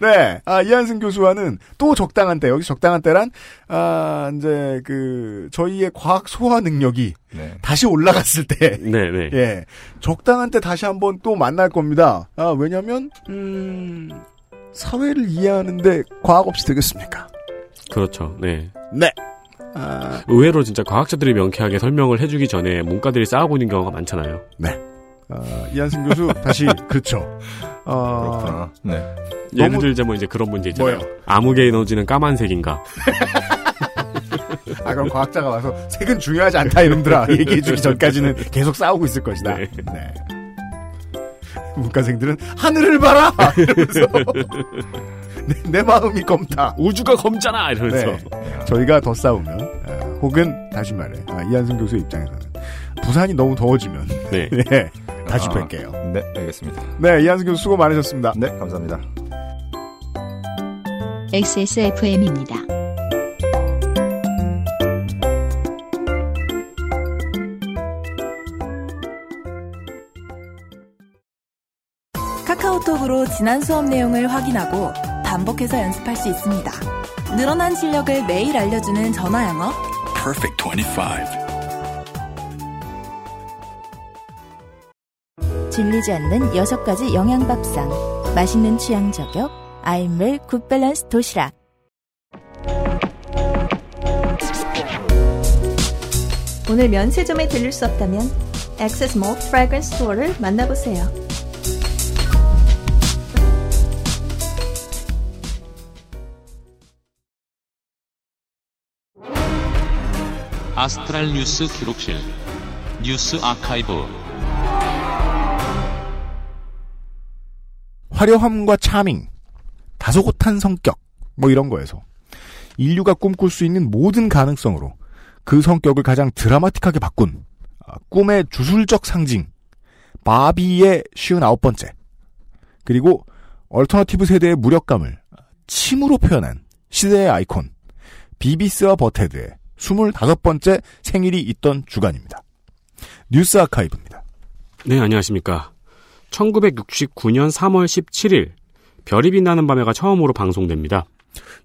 네. 아, 이한승 교수와는 또 적당한 때, 여기 적당한 때란, 아, 이제 그, 저희의 과학 소화 능력이 네. 다시 올라갔을 때, 네, 네. 예. 적당한 때 다시 한번 또 만날 겁니다. 아, 왜냐면, 음, 사회를 이해하는데 과학 없이 되겠습니까? 그렇죠. 네. 네. 아, 의외로 진짜 과학자들이 명쾌하게 설명을 해주기 전에 문과들이 싸우고 있는 경우가 많잖아요. 네. 아, 이한승 교수, 다시, 그렇죠. 아, 그렇구나. 네. 예를 너무- 들자면 이제 그런 문제 있잖아요. 뭐요? 암흑의 에너지는 까만색인가? 아, 그럼 과학자가 와서 색은 중요하지 않다, 이놈들아. 얘기해주기 전까지는 계속 싸우고 있을 것이다. 네. 네. 문과생들은 하늘을 봐라! 이러면서. 내, 내 마음이 검다. 우주가 검잖아 이러면서 네. 저희가 더 싸우면 아, 혹은 다시 말해 아, 이한승 교수 입장에서는 부산이 너무 더워지면 네. 네, 다시 아, 뵐게요. 네, 알겠습니다. 네, 이한승 교수 수고 많으셨습니다. 네, 감사합니다. XSFM입니다. 카카오톡으로 지난 수업 내용을 확인하고 반복해서 연습할 수 있습니다. 늘어난 실력을 매일 알려주는 전화 영어. Perfect 25. 질리지 않는 여섯 가지 영양 밥상. 맛있는 취향 저격. 아임웰 굿밸런스 도시락. 오늘 면세점에 들릴 수 없다면 액세스 몰 fragrance store를 만나보세요. 아스트랄 뉴스 기록실 뉴스 아카이브. 화려함과 charming, 다소곳한 성격, 뭐 이런 거에서 인류가 꿈꿀 수 있는 모든 가능성으로 그 성격을 가장 드라마틱하게 바꾼 아, 꿈의 주술적 상징 바비의 59번째. 그리고 alternative 세대의 무력감을 침으로 표현한 시대의 아이콘 비비스와 버테드의 25번째 생일이 있던 주간입니다. 뉴스 아카이브입니다. 네, 안녕하십니까. 1969년 3월 17일 별이 빛나는 밤에가 처음으로 방송됩니다.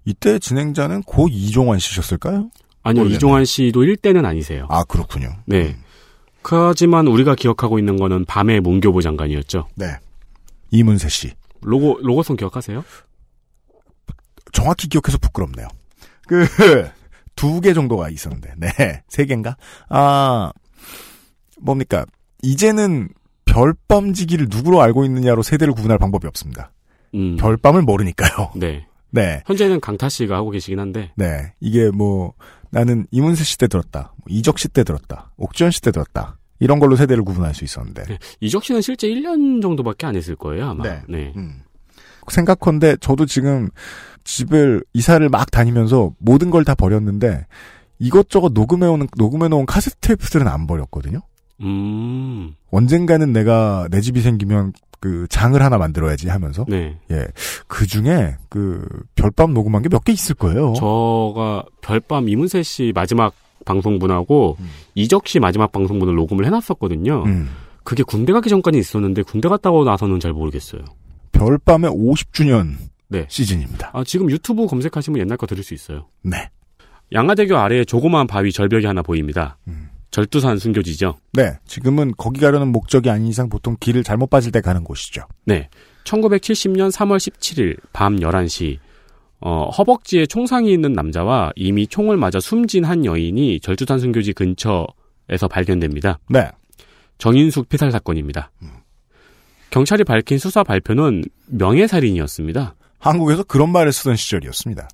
이때 진행자는 고 이종환 씨셨을까요? 아니요, 모르겠네. 이종환 씨도 1대는 아니세요. 아, 그렇군요. 네. 하지만 우리가 기억하고 있는 거는 밤의 문교부 장관이었죠. 네. 이문세 씨. 로고, 로고송 기억하세요? 정확히 기억해서 부끄럽네요. 그, 두 개 정도가 있었는데, 네. 세 개인가? 아, 뭡니까. 이제는 별밤지기를 누구로 알고 있느냐로 세대를 구분할 방법이 없습니다. 음. 별밤을 모르니까요. 네. 네. 현재는 강타 씨가 하고 계시긴 한데. 네. 이게 뭐, 나는 이문세 씨 때 들었다. 뭐 이적 씨 때 들었다. 옥주현 씨 때 들었다. 이런 걸로 세대를 구분할 수 있었는데. 네. 이적 씨는 실제 1년 정도밖에 안 했을 거예요, 아마. 네. 네. 생각컨대 저도 지금 집을 이사를 막 다니면서 모든 걸 다 버렸는데 이것저것 녹음해오는 녹음해놓은 카세트 테이프들은 안 버렸거든요. 음. 언젠가는 내가 내 집이 생기면 그 장을 하나 만들어야지 하면서 네. 예. 그 중에 그 별밤 녹음한 게 몇 개 있을 거예요. 저가 별밤 이문세 씨 마지막 방송분하고 음. 이적 씨 마지막 방송분을 녹음을 해놨었거든요. 음. 그게 군대 가기 전까지 있었는데 군대 갔다 오고 나서는 잘 모르겠어요. 별밤의 50주년 네. 시즌입니다. 아, 지금 유튜브 검색하시면 옛날 거 들을 수 있어요. 네. 양화대교 아래에 조그마한 바위 절벽이 하나 보입니다. 음. 절두산 순교지죠. 네. 지금은 거기 가려는 목적이 아닌 이상 보통 길을 잘못 빠질 때 가는 곳이죠. 네. 1970년 3월 17일 밤 11시 어, 허벅지에 총상이 있는 남자와 이미 총을 맞아 숨진 한 여인이 절두산 순교지 근처에서 발견됩니다. 네. 정인숙 피살 사건입니다. 경찰이 밝힌 수사 발표는 명예살인이었습니다. 한국에서 그런 말을 쓰던 시절이었습니다.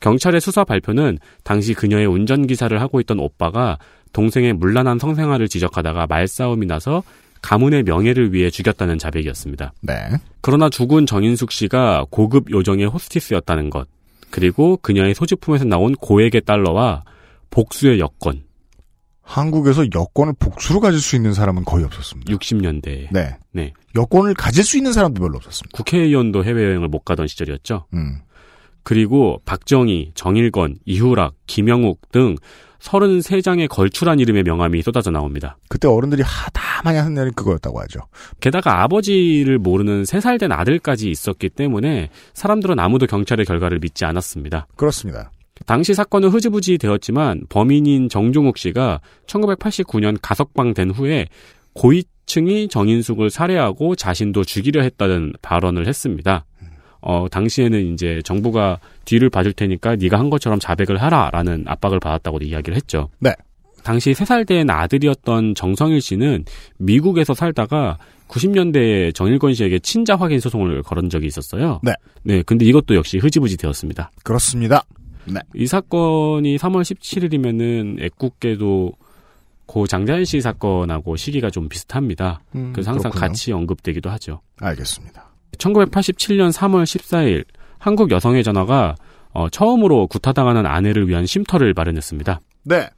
경찰의 수사 발표는 당시 그녀의 운전기사를 하고 있던 오빠가 동생의 문란한 성생활을 지적하다가 말싸움이 나서 가문의 명예를 위해 죽였다는 자백이었습니다. 네. 그러나 죽은 정인숙 씨가 고급 요정의 호스티스였다는 것, 그리고 그녀의 소지품에서 나온 고액의 달러와 복수의 여권, 한국에서 여권을 복수로 가질 수 있는 사람은 거의 없었습니다. 60년대에. 네. 네. 여권을 가질 수 있는 사람도 별로 없었습니다. 국회의원도 해외여행을 못 가던 시절이었죠. 음. 그리고 박정희, 정일건, 이후락, 김영욱 등 33장의 걸출한 이름의 명함이 쏟아져 나옵니다. 그때 어른들이 하다 많이 하는 날이 그거였다고 하죠. 게다가 아버지를 모르는 3살 된 아들까지 있었기 때문에 사람들은 아무도 경찰의 결과를 믿지 않았습니다. 그렇습니다. 당시 사건은 흐지부지 되었지만 범인인 정종욱 씨가 1989년 가석방된 후에 고위층이 정인숙을 살해하고 자신도 죽이려 했다는 발언을 했습니다. 어, 당시에는 이제 정부가 뒤를 봐줄 테니까 네가 한 것처럼 자백을 하라라는 압박을 받았다고 이야기를 했죠. 네. 당시 3살 된 아들이었던 정성일 씨는 미국에서 살다가 90년대에 정일권 씨에게 친자 확인 소송을 걸은 적이 있었어요. 네. 네, 근데 이것도 역시 흐지부지 되었습니다. 그렇습니다. 네. 이 사건이 3월 17일이면은 애국계도 고 장자연 씨 사건하고 시기가 좀 비슷합니다. 음, 그래서 항상 그렇군요. 같이 언급되기도 하죠. 알겠습니다. 1987년 3월 14일 한국 여성의 전화가 어, 처음으로 구타당하는 아내를 위한 쉼터를 마련했습니다. 네.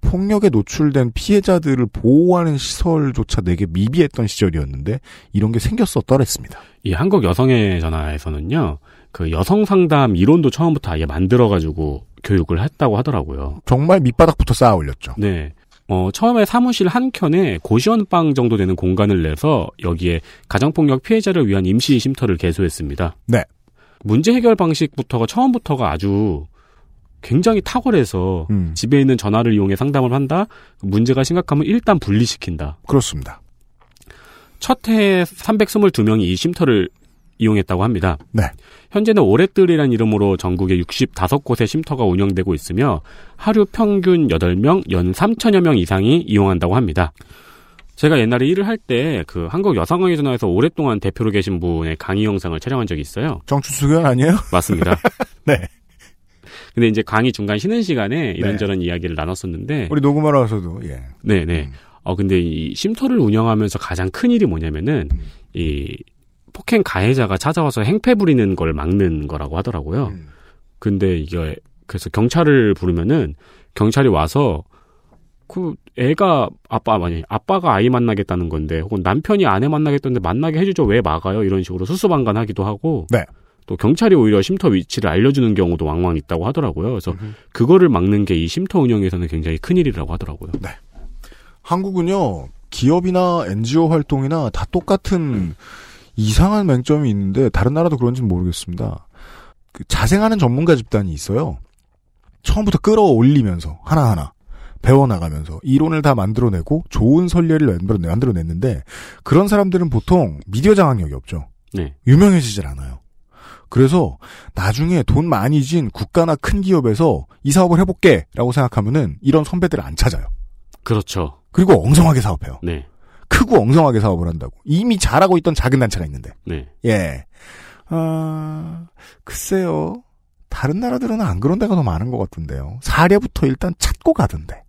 폭력에 노출된 피해자들을 보호하는 시설조차 되게 미비했던 시절이었는데 이런 게 생겼었더랬습니다. 이 한국 여성의 전화에서는요. 그 여성 상담 이론도 처음부터 아예 만들어 가지고 교육을 했다고 하더라고요. 정말 밑바닥부터 쌓아 올렸죠. 네. 어, 처음에 사무실 한 켠에 고시원방 정도 되는 공간을 내서 여기에 가정폭력 피해자를 위한 임시 쉼터를 개소했습니다. 네. 문제 해결 방식부터가 처음부터가 아주 굉장히 탁월해서 음. 집에 있는 전화를 이용해 상담을 한다. 문제가 심각하면 일단 분리시킨다. 그렇습니다. 첫 해에 322명이 이 쉼터를 이용했다고 합니다. 네. 현재는 오랫들이라는 이름으로 전국에 65곳의 쉼터가 운영되고 있으며 하루 평균 8명, 연 3천여 명 이상이 이용한다고 합니다. 제가 옛날에 일을 할 때 그 한국 여성의 전화에서 오랫동안 대표로 계신 분의 강의 영상을 촬영한 적이 있어요. 정춘수 의원 아니에요? 맞습니다. 네. 근데 이제 강의 중간 쉬는 시간에 이런저런 이야기를 나눴었는데 우리 녹음하러 와서도 예. 네네. 어 근데 이 쉼터를 운영하면서 가장 큰 일이 뭐냐면은 이 폭행 가해자가 찾아와서 행패 부리는 걸 막는 거라고 하더라고요. 근데 이게 그래서 경찰을 부르면은 경찰이 와서 그 애가 아빠 아니 아빠가 아이 만나겠다는 건데 혹은 남편이 아내 만나겠다는데 만나게 해주죠 왜 막아요 이런 식으로 수수방관하기도 하고 네. 또 경찰이 오히려 쉼터 위치를 알려주는 경우도 왕왕 있다고 하더라고요. 그래서 그거를 막는 게 이 쉼터 운영에서는 굉장히 큰 일이라고 하더라고요. 네. 한국은요 기업이나 NGO 활동이나 다 똑같은 이상한 맹점이 있는데 다른 나라도 그런지는 모르겠습니다. 그 자생하는 전문가 집단이 있어요. 처음부터 끌어올리면서 하나하나 배워나가면서 이론을 다 만들어내고 좋은 선례를 만들어냈는데 그런 사람들은 보통 미디어 장악력이 없죠. 네. 유명해지질 않아요. 그래서 나중에 돈 많이 진 국가나 큰 기업에서 이 사업을 해볼게라고 생각하면은 이런 선배들을 안 찾아요. 그렇죠. 그리고 엉성하게 사업해요. 네. 크고 엉성하게 사업을 한다고. 이미 잘하고 있던 작은 단체가 있는데. 네. 예. 아, 글쎄요. 다른 나라들은 안 그런 데가 더 많은 것 같은데요. 사례부터 일단 찾고 가던데.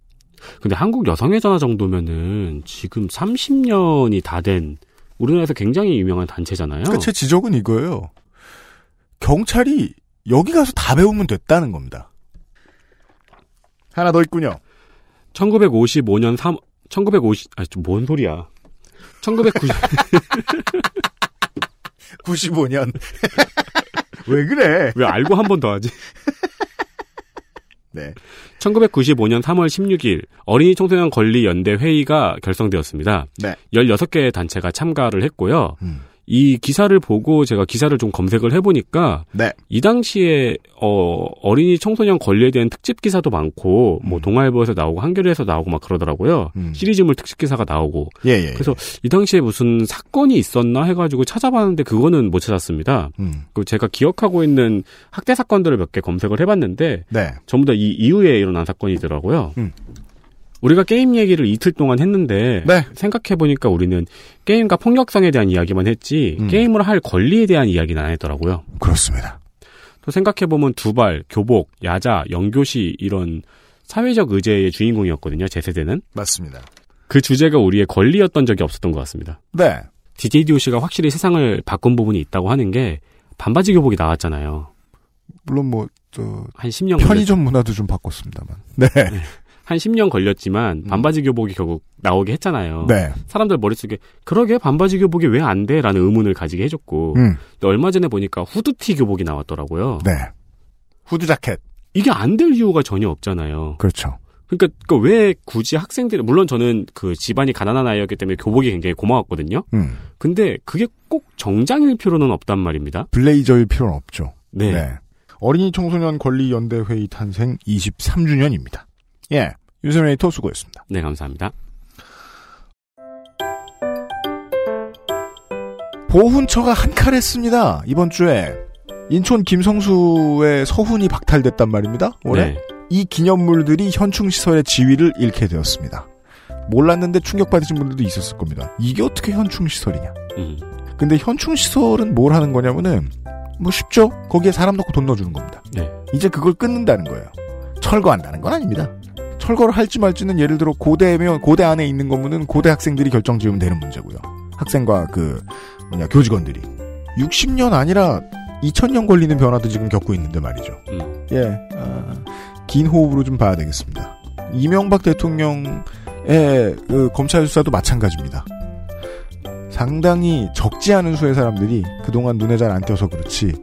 근데 한국 여성의 전화 정도면은 지금 30년이 다 된 우리나라에서 굉장히 유명한 단체잖아요. 그러니까 제 지적은 이거예요. 경찰이 여기 가서 다 배우면 됐다는 겁니다. 하나 더 있군요. 1955년 3 1950 아니 좀뭔 소리야. 1990 95년. 왜 그래? 왜 알고 한 번 더 하지? 네. 1995년 3월 16일 어린이 청소년 권리 연대 회의가 결성되었습니다. 네. 16개의 단체가 참가를 했고요. 음. 이 기사를 보고 제가 기사를 좀 검색을 해보니까 네. 이 당시에 어, 어린이 청소년 권리에 대한 특집 기사도 많고 음. 뭐 동아일보에서 나오고 한겨레에서 나오고 막 그러더라고요. 시리즈물 특집 기사가 나오고. 예, 예. 그래서 이 당시에 무슨 사건이 있었나 해가지고 찾아봤는데 그거는 못 찾았습니다. 음. 그 제가 기억하고 있는 학대 사건들을 몇 개 검색을 해봤는데 네. 전부 다 이 이후에 일어난 사건이더라고요. 음. 우리가 게임 얘기를 이틀 동안 했는데 네. 생각해 보니까 우리는 게임과 폭력성에 대한 이야기만 했지 음. 게임을 할 권리에 대한 이야기는 안 했더라고요. 그렇습니다. 또 생각해 보면 두발, 교복, 야자, 영교시 이런 사회적 의제의 주인공이었거든요. 제 세대는 맞습니다. 그 주제가 우리의 권리였던 적이 없었던 것 같습니다. 네. DJ DOC가 확실히 세상을 바꾼 부분이 있다고 하는 게 반바지 교복이 나왔잖아요. 물론 뭐, 저, 한 10년 편의점 문화도 좀 바꿨습니다만. 네. 한 10년 걸렸지만 반바지 교복이 결국 나오게 했잖아요. 네. 사람들 머릿속에 그러게 반바지 교복이 왜 안 돼? 라는 의문을 가지게 해줬고 음. 얼마 전에 보니까 후드티 교복이 나왔더라고요. 네. 후드 자켓. 이게 안 될 이유가 전혀 없잖아요. 그렇죠. 그러니까 그왜 굳이 학생들이 물론 저는 그 집안이 가난한 아이였기 때문에 교복이 굉장히 고마웠거든요. 음. 근데 그게 꼭 정장일 필요는 없단 말입니다. 블레이저일 필요는 없죠. 네. 어린이 청소년 권리 연대 회의 탄생 23주년입니다. 예. 윤세민 에이터 수고했습니다. 네, 감사합니다. 보훈처가 한칼 했습니다. 이번 주에 인천 김성수의 서훈이 박탈됐단 말입니다. 올해 네. 이 기념물들이 현충 시설의 지위를 잃게 되었습니다. 몰랐는데 충격받으신 분들도 있었을 겁니다. 이게 어떻게 현충 시설이냐? 음. 근데 현충 시설은 뭘 하는 거냐면은 뭐 쉽죠. 거기에 사람 넣고 돈 넣어주는 겁니다. 네. 이제 그걸 끊는다는 거예요. 철거한다는 건 아닙니다. 철거를 할지 말지는 예를 들어 고대면 고대 안에 있는 거면은 고대 학생들이 결정 지으면 되는 문제고요. 학생과 그 뭐냐 교직원들이 60년 아니라 2000년 걸리는 변화도 지금 겪고 있는데 말이죠. 음. 예, 아, 긴 호흡으로 좀 봐야 되겠습니다. 이명박 대통령의 그 검찰 수사도 마찬가지입니다. 상당히 적지 않은 수의 사람들이 그동안 눈에 잘 안 띄어서 그렇지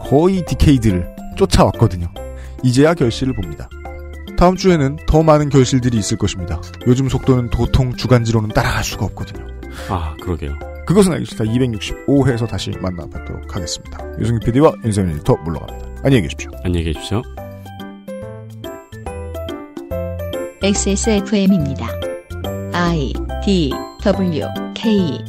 거의 decade를 쫓아왔거든요. 이제야 결실을 봅니다. 다음 주에는 더 많은 결실들이 있을 것입니다. 요즘 속도는 도통 주간지로는 따라갈 수가 없거든요. 아, 그러게요. 그것은 알기 싫다 265회에서 다시 만나뵙도록 하겠습니다. 유승희 PD와 윤세민 에디터 물러갑니다. 안녕히 계십시오. 안녕히 계십시오. XSFM입니다. I D W K